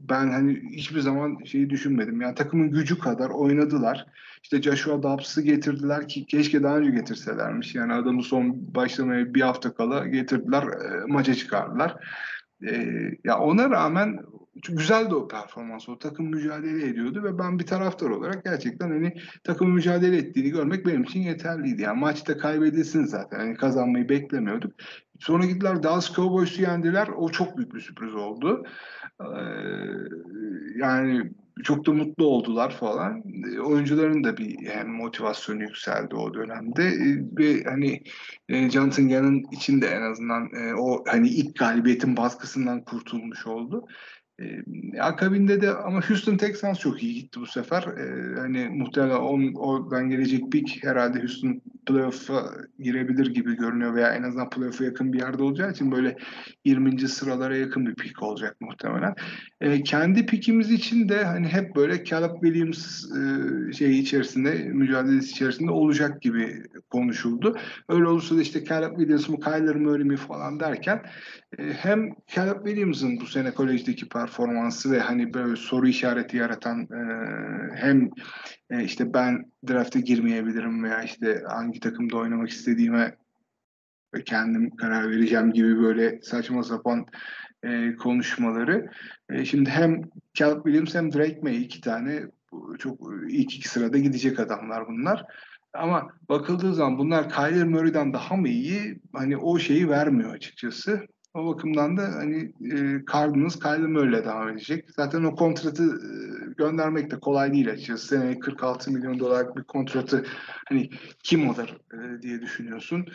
ben hani hiçbir zaman şeyi düşünmedim. Yani takımın gücü kadar oynadılar. İşte Joshua Dobbs'ı getirdiler ki keşke daha önce getirselermiş. Yani adamı son başlamaya bir hafta kala getirdiler, e, maça çıkardılar. E, ya ona rağmen güzeldi o performans. O takım mücadele ediyordu ve ben bir taraftar olarak gerçekten hani takım mücadele ettiğini görmek benim için yeterliydi. Yani maçta kaybedilsin zaten. Hani kazanmayı beklemiyorduk. Sonra gittiler Dallas Cowboys'u yendiler. O çok büyük bir sürpriz oldu. Ee, yani çok da mutlu oldular falan. E, oyuncuların da bir yani motivasyonu yükseldi o dönemde e, ve hani e, Jonathan Gann'ın içinde en azından e, o hani ilk galibiyetin baskısından kurtulmuş oldu. E, akabinde de ama Houston Texans çok iyi gitti bu sefer. E, hani muhtemelen on, oradan gelecek pik herhalde Houston playoff'a girebilir gibi görünüyor veya en azından playoff'a yakın bir yerde olacağı için böyle 20. sıralara yakın bir pik olacak muhtemelen. E, kendi pikimiz için de hani hep böyle Caleb Williams e, şeyi içerisinde, mücadelesi içerisinde olacak gibi konuşuldu. Öyle olursa da işte Caleb Williams mı, Kyler Murray mi falan derken e, hem Caleb Williams'ın bu sene kolejdeki performansı ve hani böyle soru işareti yaratan e, hem e, işte ben drafte girmeyebilirim veya işte hangi takımda oynamak istediğime kendim karar vereceğim gibi böyle saçma sapan e, konuşmaları. E, şimdi hem Caleb Williams hem Drake May iki tane çok ilk iki sırada gidecek adamlar bunlar. Ama bakıldığı zaman bunlar Kyler Murray'den daha mı iyi? Hani o şeyi vermiyor açıkçası. O bakımdan da hani e, Cardinals Kyler Murray'le devam edecek. Zaten o kontratı e, göndermek de kolay değil açıkçası. Seneye 46 milyon dolarlık bir kontratı hani kim alır e, diye düşünüyorsun.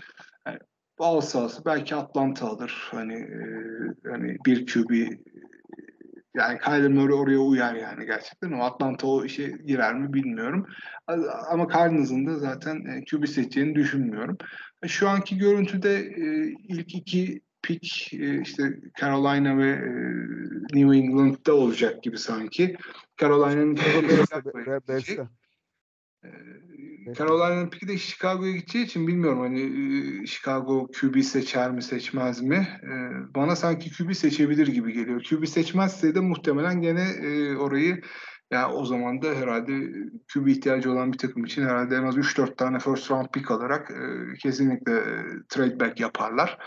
Yani, alsa belki Atlanta alır. Hani e, hani bir QB yani Kyler Murray oraya uyar yani gerçekten. O Atlanta o işe girer mi bilmiyorum. Ama Cardinals'ın da zaten e, QB seçeceğini düşünmüyorum. Şu anki görüntüde e, ilk iki pick e, işte Carolina ve e, New England'da olacak gibi sanki. Carolina'nın Carolina'nın peki de Chicago'ya gideceği için bilmiyorum hani e, Chicago QB seçer mi seçmez mi? Bana sanki QB seçebilir gibi geliyor. QB seçmezse de muhtemelen gene orayı yani o zaman da herhalde QB ihtiyacı olan bir takım için herhalde en az 3-4 tane first round pick alarak kesinlikle trade back yaparlar.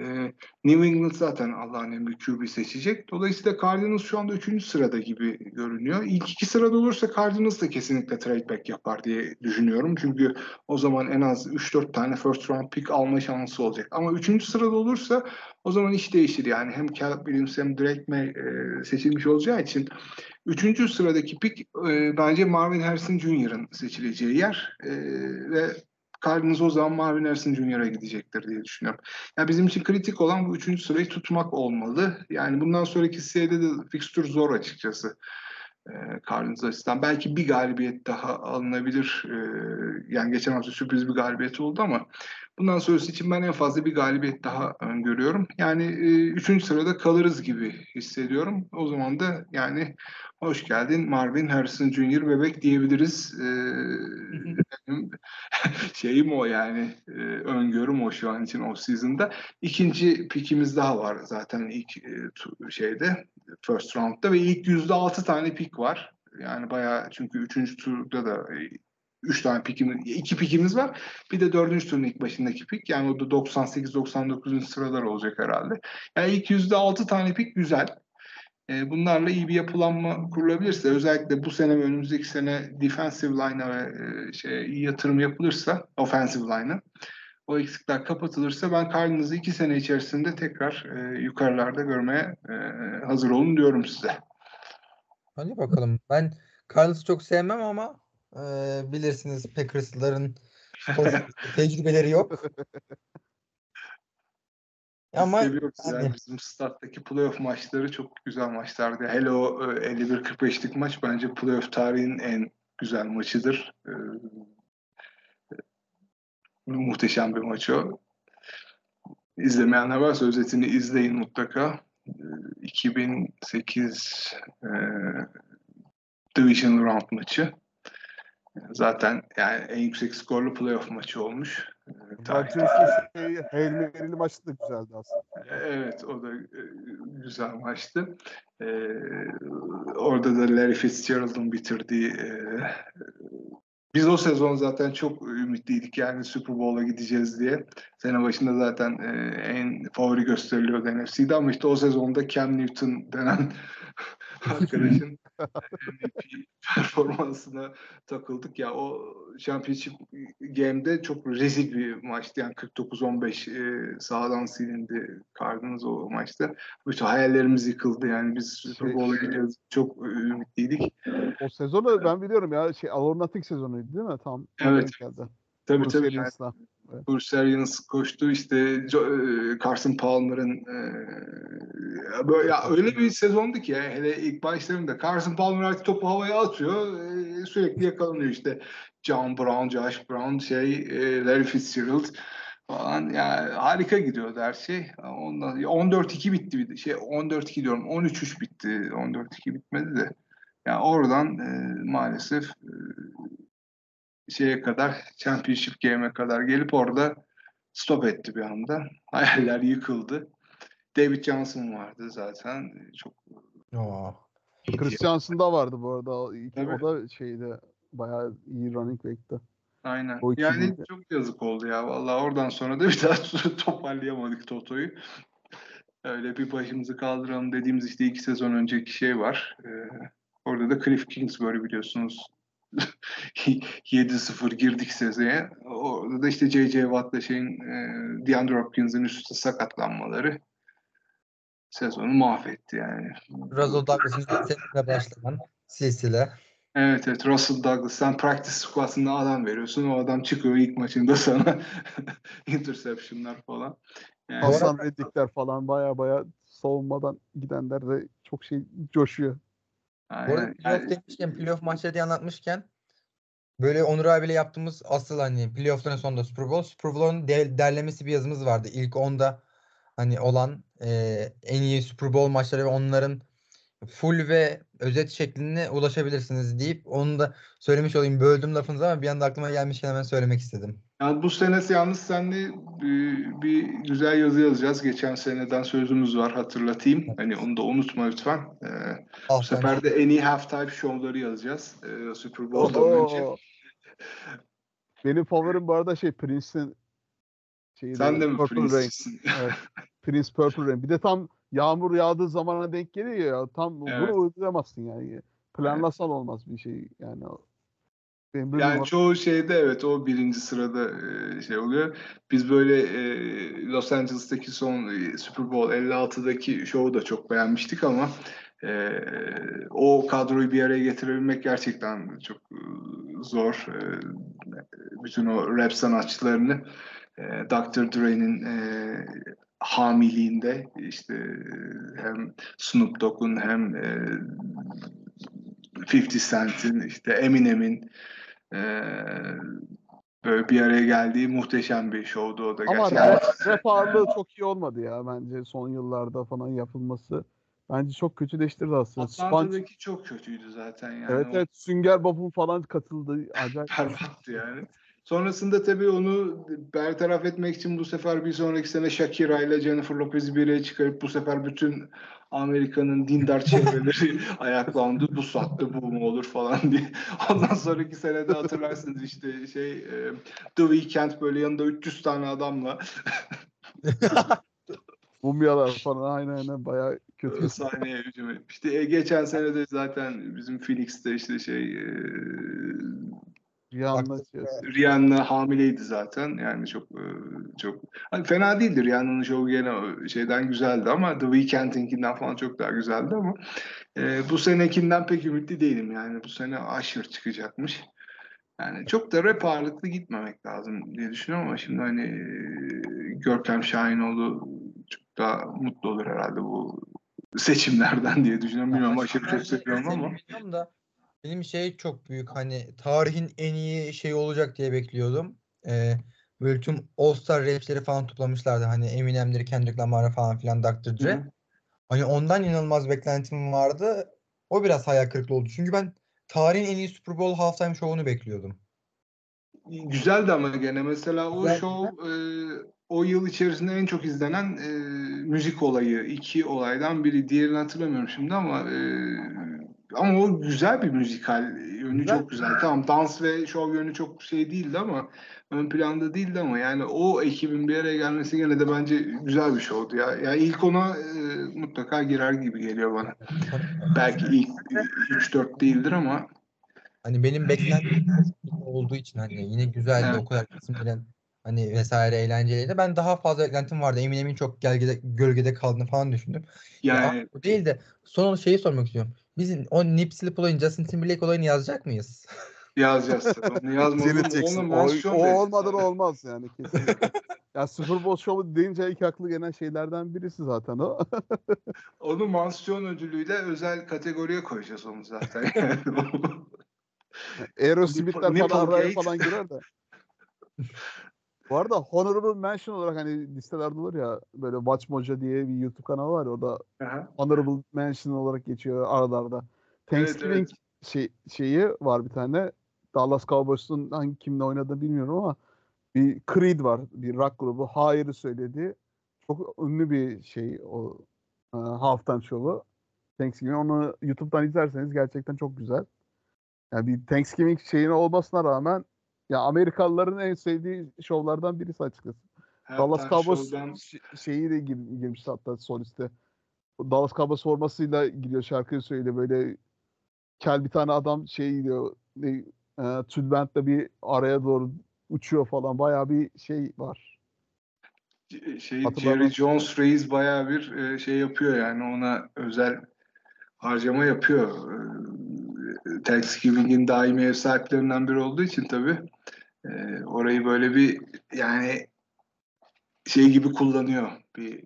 E, New England zaten Allah'ın emri QB seçecek. Dolayısıyla Cardinals şu anda 3. sırada gibi görünüyor. İlk iki sırada olursa Cardinals da kesinlikle trade back yapar diye düşünüyorum. Çünkü o zaman en az 3-4 tane first round pick alma şansı olacak. Ama 3. sırada olursa o zaman iş değişir. Yani hem Caleb Williams hem Drake May e, seçilmiş olacağı için 3. sıradaki pick e, bence Marvin Harrison Jr.'ın seçileceği yer. E, ve Cardinals o zaman Marvin Harrison Jr.'a gidecektir diye düşünüyorum. Ya bizim için kritik olan bu üçüncü sırayı tutmak olmalı. Yani bundan sonraki seride de fikstür zor açıkçası. E, açısından. Belki bir galibiyet daha alınabilir. E, yani geçen hafta sürpriz bir galibiyet oldu ama bundan sonrası için ben en fazla bir galibiyet daha öngörüyorum. Yani e, üçüncü sırada kalırız gibi hissediyorum. O zaman da yani hoş geldin Marvin Harrison Jr. bebek diyebiliriz. E, benim şeyim o yani e, öngörüm o şu an için o season'da. İkinci pikimiz daha var zaten ilk e, şeyde first round'da ve ilk yüzde altı tane pik var. Yani bayağı çünkü üçüncü turda da e, üç tane pikimiz, iki pikimiz var. Bir de dördüncü turun ilk başındaki pik. Yani o da 98-99. sıralar olacak herhalde. Yani ilk yüzde altı tane pik güzel. E, bunlarla iyi bir yapılanma kurulabilirse özellikle bu sene ve önümüzdeki sene defensive line'a ve e, şey, yatırım yapılırsa offensive line'a o eksikler kapatılırsa ben Cardinals'ı iki sene içerisinde tekrar e, yukarılarda görmeye e, hazır olun diyorum size. Hadi bakalım. Ben Cardinals'ı çok sevmem ama e, bilirsiniz Packers'ların tecrübeleri yok. Ama seviyoruz yani. yani. Bizim starttaki playoff maçları çok güzel maçlardı. Hele o 51-45'lik maç bence playoff tarihinin en güzel maçıdır. Ee, muhteşem bir maç o. İzlemeyenler varsa özetini izleyin mutlaka. 2008 e, Division Round maçı. Zaten yani en yüksek skorlu playoff maçı olmuş. Rodgers'ın şey, Hail Mary'li maçı da güzeldi aslında. Evet o da e, güzel maçtı. Ee, orada da Larry Fitzgerald'ın bitirdiği e, biz o sezon zaten çok ümitliydik yani Super Bowl'a gideceğiz diye. Sene başında zaten e, en favori gösteriliyordu NFC'de ama işte o sezonda Cam Newton denen arkadaşın MVP performansına takıldık ya o Championship Game'de çok rezil bir maçtı yani 49-15 e, sahadan silindi Cardinals o maçta. Bütün hayallerimiz yıkıldı yani biz Super Bowl'a gideceğiz çok ümitliydik. O sezonu ben biliyorum ya şey All or Nothing sezonuydu değil mi? Tam Evet. Geldi. Tabii Bruce tabii. Arians'la. Evet. Bruce Arians koştu işte e, Carson Palmer'ın e, böyle ya öyle bir sezondu ki hele ilk başlarında Carson Palmer artık topu havaya atıyor e, sürekli yakalanıyor işte John Brown, Josh Brown, şey e, Larry Fitzgerald falan ya harika gidiyordu her şey. Ondan 14-2 bitti bir şey 14-2 diyorum 13-3 bitti. 14-2 bitmedi de. Ya oradan e, maalesef e, şeye kadar Championship Game'e kadar gelip orada stop etti bir anda. Hayaller yıkıldı. David Johnson vardı zaten. Çok Oo. Chris Johnson da vardı bu arada. O, iki- Tabii. o da şeyde bayağı iyi running back'ti. aynen. O iki Yani bildi. çok yazık oldu ya. Vallahi oradan sonra da bir daha toparlayamadık Toto'yu. Öyle bir başımızı kaldıralım dediğimiz işte iki sezon önceki şey var. Ee, orada da Cliff Kingsbury biliyorsunuz 7-0 girdik sezeye. Orada da işte J.J. Watt'la şeyin e, DeAndre Hopkins'in üst üste sakatlanmaları sezonu mahvetti yani. Russell Douglas'ın seninle başlayan silsile. Evet evet Russell Douglas sen practice squad'ında adam veriyorsun o adam çıkıyor ilk maçında sana interceptionlar falan. Yani, Hasan Reddick'ler falan baya baya savunmadan gidenler de çok şey coşuyor. Bu arada aynen, playoff yani- demişken, playoff maçları diye anlatmışken böyle Onur abiyle yaptığımız asıl hani playoff'ların sonunda Super Bowl. Super Bowl'un de- derlemesi bir yazımız vardı. İlk 10'da hani olan e, en iyi Super Bowl maçları ve onların full ve özet şeklinde ulaşabilirsiniz deyip onu da söylemiş olayım. Böldüm lafınızı ama bir anda aklıma gelmişken hemen söylemek istedim. Yani bu sene yalnız seninle e, bir güzel yazı yazacağız. Geçen seneden sözümüz var hatırlatayım. Hani onu da unutma lütfen. Ee, bu Halftime sefer de en iyi halftime show'ları yazacağız. Ee, Super Bowl'dan önce. Benim favorim bu arada şey Prince'in şeyi Sen de mi Purple Rain. Evet. Prince Purple Rain. Bir de tam yağmur yağdığı zamana denk geliyor ya. Tam Evet. bunu uygulamazsın yani. Planlasan olmaz bir şey yani. Benim bir Yani numara- çoğu şeyde evet o birinci sırada şey oluyor. Biz böyle e, Los Angeles'taki son Super Bowl 56'daki şovu da çok beğenmiştik ama e, o kadroyu bir araya getirebilmek gerçekten çok zor. E, bütün o rap sanatçılarını e, Dr. Dre'nin e, hamiliğinde işte hem Snoop Dogg'un hem e, 50 Cent'in işte Eminem'in e, böyle bir araya geldiği muhteşem bir şovdu o da Ama gerçekten. rap, rap ağırlığı çok iyi olmadı ya bence son yıllarda falan yapılması. Bence çok kötüleştirdi aslında. Sponge, Atlanta'daki çok kötüydü zaten yani. evet evet Sünger Bob'un falan katıldı. Acayip. berbattı yani. Sonrasında tabii onu bertaraf etmek için bu sefer bir sonraki sene Shakira ile Jennifer Lopez'i bir araya çıkarıp bu sefer bütün Amerika'nın dindar çevreleri ayaklandı. Bu saatte bu mu olur falan diye. Ondan sonraki senede hatırlarsınız işte şey e, The Weeknd böyle yanında 300 tane adamla Mumyalar falan aynen aynen bayağı kötü. sahneye hücum etmişti. E, geçen sene de zaten bizim Phoenix'te işte şey e, Rihanna şey- Rihanna hamileydi zaten. Yani çok e, çok hani fena değildir. Rihanna'nın şovu gene o şeyden güzeldi ama The Weeknd'inkinden falan çok daha güzeldi ama e, bu senekinden pek ümitli değilim. Yani bu sene Usher çıkacakmış. Yani çok da rap ağırlıklı gitmemek lazım diye düşünüyorum ama şimdi hani e, Görkem Şahinoğlu çok daha mutlu olur herhalde bu seçimlerden diye düşünüyorum. Bilmiyorum Usher'ı çok seviyorum ama. Da benim şey çok büyük hani tarihin en iyi şey olacak diye bekliyordum. Ee, böyle tüm All Star rapçileri falan toplamışlardı. Hani Eminem'leri, Kendrick Lamar'ı falan filan Dr. Dre. Hı. Hani ondan inanılmaz beklentim vardı. O biraz hayal kırıklığı oldu. Çünkü ben tarihin en iyi Super Bowl halftime şovunu bekliyordum. Güzeldi ama gene mesela o Güzel. show e, o yıl içerisinde en çok izlenen e, müzik olayı. iki olaydan biri. Diğerini hatırlamıyorum şimdi ama e, ama o güzel bir müzikal yönü Güzel. çok güzel. Tamam dans ve şov yönü çok şey değildi ama ön planda değildi ama yani o ekibin bir araya gelmesi gene de bence güzel bir şovdu ya. Yani ilk ona e, mutlaka girer gibi geliyor bana. Belki ilk 3-4 değildir ama Hani benim beklentim olduğu için hani yine güzeldi Evet. o kadar kesin bilen hani vesaire eğlenceliydi. Ben daha fazla beklentim vardı. Eminem'in çok gölgede, gölgede kaldığını falan düşündüm. Ya yani bu değil de son şeyi sormak istiyorum. Biz o Nipsey Hussle'ın Justin Timberlake olayını yazacak mıyız? yazacağız. Onu onu O, mansiyon o olmadan olmaz yani kesinlikle. ya Super Bowl şovu deyince ilk aklı gelen şeylerden birisi zaten o. Onu mansiyon ödülüyle özel kategoriye koyacağız onu zaten. Aerosmith'ler falan araya falan girer de. Bu arada Honorable Mention olarak hani listelerde olur ya böyle Watch Mojo diye bir YouTube kanalı var ya, orada Aha. Honorable Mention olarak geçiyor aralarda. Evet, Thanksgiving Şey, şeyi var bir tane. Dallas Cowboys'un hangi kimle oynadığını bilmiyorum ama bir Creed var. Bir rock grubu. Hayır'ı söylediği çok ünlü bir şey o e, halftime şovu. Thanksgiving onu YouTube'dan izlerseniz gerçekten çok güzel. Yani bir Thanksgiving şeyine olmasına rağmen ya Amerikalıların en sevdiği şovlardan birisi açıkçası. Dallas Halftime Cowboys Show'dan ş- şeyi de gir- girmişti hatta soliste. Dallas Cowboys formasıyla giriyor şarkıyı söylüyor böyle kel bir tane adam şey gidiyor ne, e, tülbentle bir araya doğru uçuyor falan bayağı bir şey var. şey. Jerry Jones Reis bayağı bir e, şey yapıyor yani ona özel harcama yapıyor. E, Thanksgiving'in daimi ev sahiplerinden biri olduğu için tabii e, orayı böyle bir yani şey gibi kullanıyor. Bir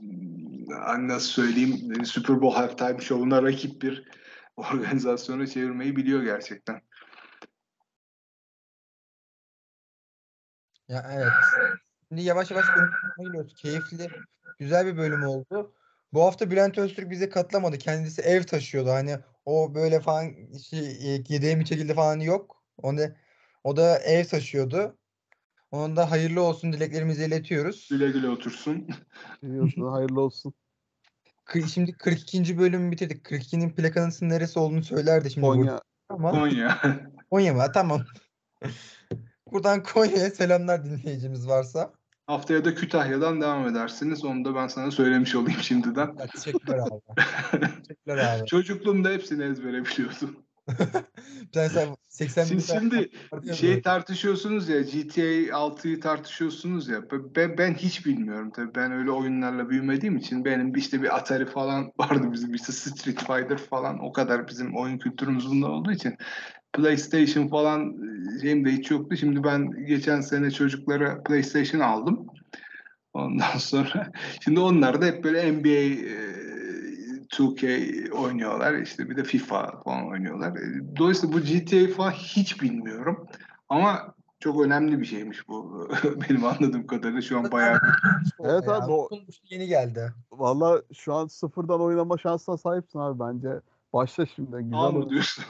hmm, nasıl söyleyeyim Super Bowl halftime şovuna rakip bir organizasyona çevirmeyi biliyor gerçekten. Ya evet. Şimdi yavaş yavaş geliyoruz. Keyifli, güzel bir bölüm oldu. Bu hafta Bülent Öztürk bize katılamadı. Kendisi ev taşıyordu. Hani o böyle falan şey, e, yedeği bir şekilde falan yok. Onu, o da ev taşıyordu. Onun da hayırlı olsun dileklerimizi iletiyoruz. Güle güle otursun. Biliyorsun hayırlı olsun. Şimdi 42. bölümü bitirdik. 42'nin plakanın neresi olduğunu söylerdi şimdi burada Konya ama Konya. Konya mı? Tamam. Buradan Konya'ya selamlar dinleyicimiz varsa. Haftaya da Kütahya'dan devam edersiniz. Onu da ben sana söylemiş olayım şimdiden. Teşekkürler abi. Teşekkürler abi. Çocukluğumda hepsini ezbere biliyordum. Sen, sen 80 bin Siz şimdi şey böyle. tartışıyorsunuz ya GTA 6'yı tartışıyorsunuz ya ben, ben hiç bilmiyorum tabii ben öyle oyunlarla büyümediğim için benim işte bir Atari falan vardı bizim işte Street Fighter falan o kadar bizim oyun kültürümüz bunda olduğu için PlayStation falan e, şeyim de hiç yoktu. Şimdi ben geçen sene çocuklara PlayStation aldım. Ondan sonra şimdi onlar da hep böyle NBA e, 2K oynuyorlar. işte bir de FIFA falan oynuyorlar. E, Dolayısıyla bu GTA falan hiç bilmiyorum. Ama çok önemli bir şeymiş bu. Benim anladığım kadarıyla şu an bayağı Evet abi, o- yeni geldi. Valla şu an sıfırdan oynama şansına sahipsin abi bence. Başla şimdi. Güzel Al mı olur. diyorsun?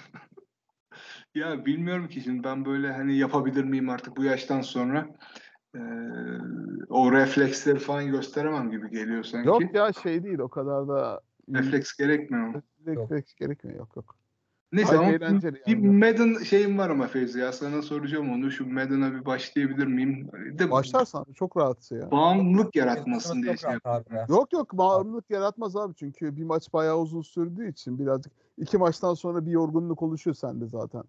ya bilmiyorum ki şimdi ben böyle hani yapabilir miyim artık bu yaştan sonra. Ee, o refleksleri falan gösteremem gibi geliyor sanki. Yok ya şey değil o kadar da Refleks gerekmiyor mu? refleks gerekmiyor yok yok. Neyse Gayet ama eğlenceli bir yani. Madden şeyim var ama Fevzi ya sana soracağım onu. Şu Madden'a bir başlayabilir miyim? De Başlarsan çok rahatsın ya. bağımlılık yaratmasın diye şey. Yok yok bağımlılık yaratmaz abi çünkü bir maç bayağı uzun sürdüğü için birazcık iki maçtan sonra bir yorgunluk oluşuyor sende zaten.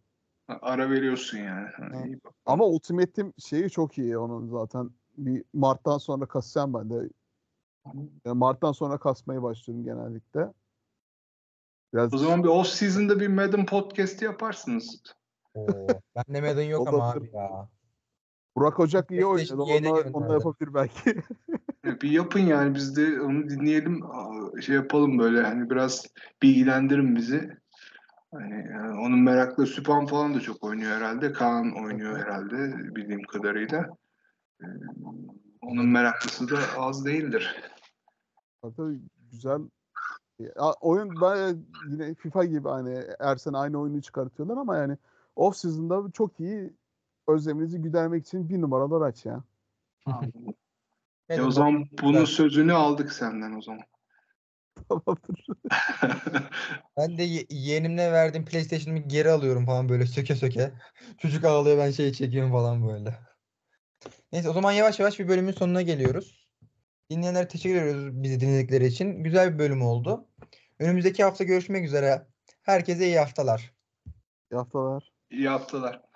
Ara veriyorsun yani. Ha, Ha. iyi bak. Ama Ultimate Team şeyi çok iyi onun zaten. Bir Mart'tan sonra kasacağım ben de. Yani Mart'tan sonra kasmaya başlıyorum genellikle. Biraz O zaman bir off season'da bir Madden podcast yaparsınız. Oo, bende Madden yok ama abi ya. Burak Ocak iyi oynadı. De onunla gönderdi. yapabilir belki. E, Bir yapın yani biz de onu dinleyelim. Şey yapalım böyle hani biraz bilgilendirin bizi. Hani yani onun meraklı Süpan falan da çok oynuyor herhalde. Kaan oynuyor herhalde bildiğim kadarıyla. Onun meraklısı da az değildir. Tabii güzel. Ya, oyun bayağı yine FIFA gibi hani her sene aynı oyunu çıkartıyorlar ama yani off season'da çok iyi özleminizi gidermek için bir numaralı araç ya. E o zaman bunun sözünü aldık senden o zaman. Tamamdır. Ben de ye- yeğenimle verdiğim PlayStation'ımı geri alıyorum falan böyle söke söke. Çocuk ağlıyor ben şey çekiyorum falan böyle. Neyse o zaman yavaş yavaş bir bölümün sonuna geliyoruz. Dinleyenlere teşekkür ediyoruz bizi dinledikleri için. Güzel bir bölüm oldu. Önümüzdeki hafta görüşmek üzere. Herkese iyi haftalar. İyi haftalar. İyi haftalar.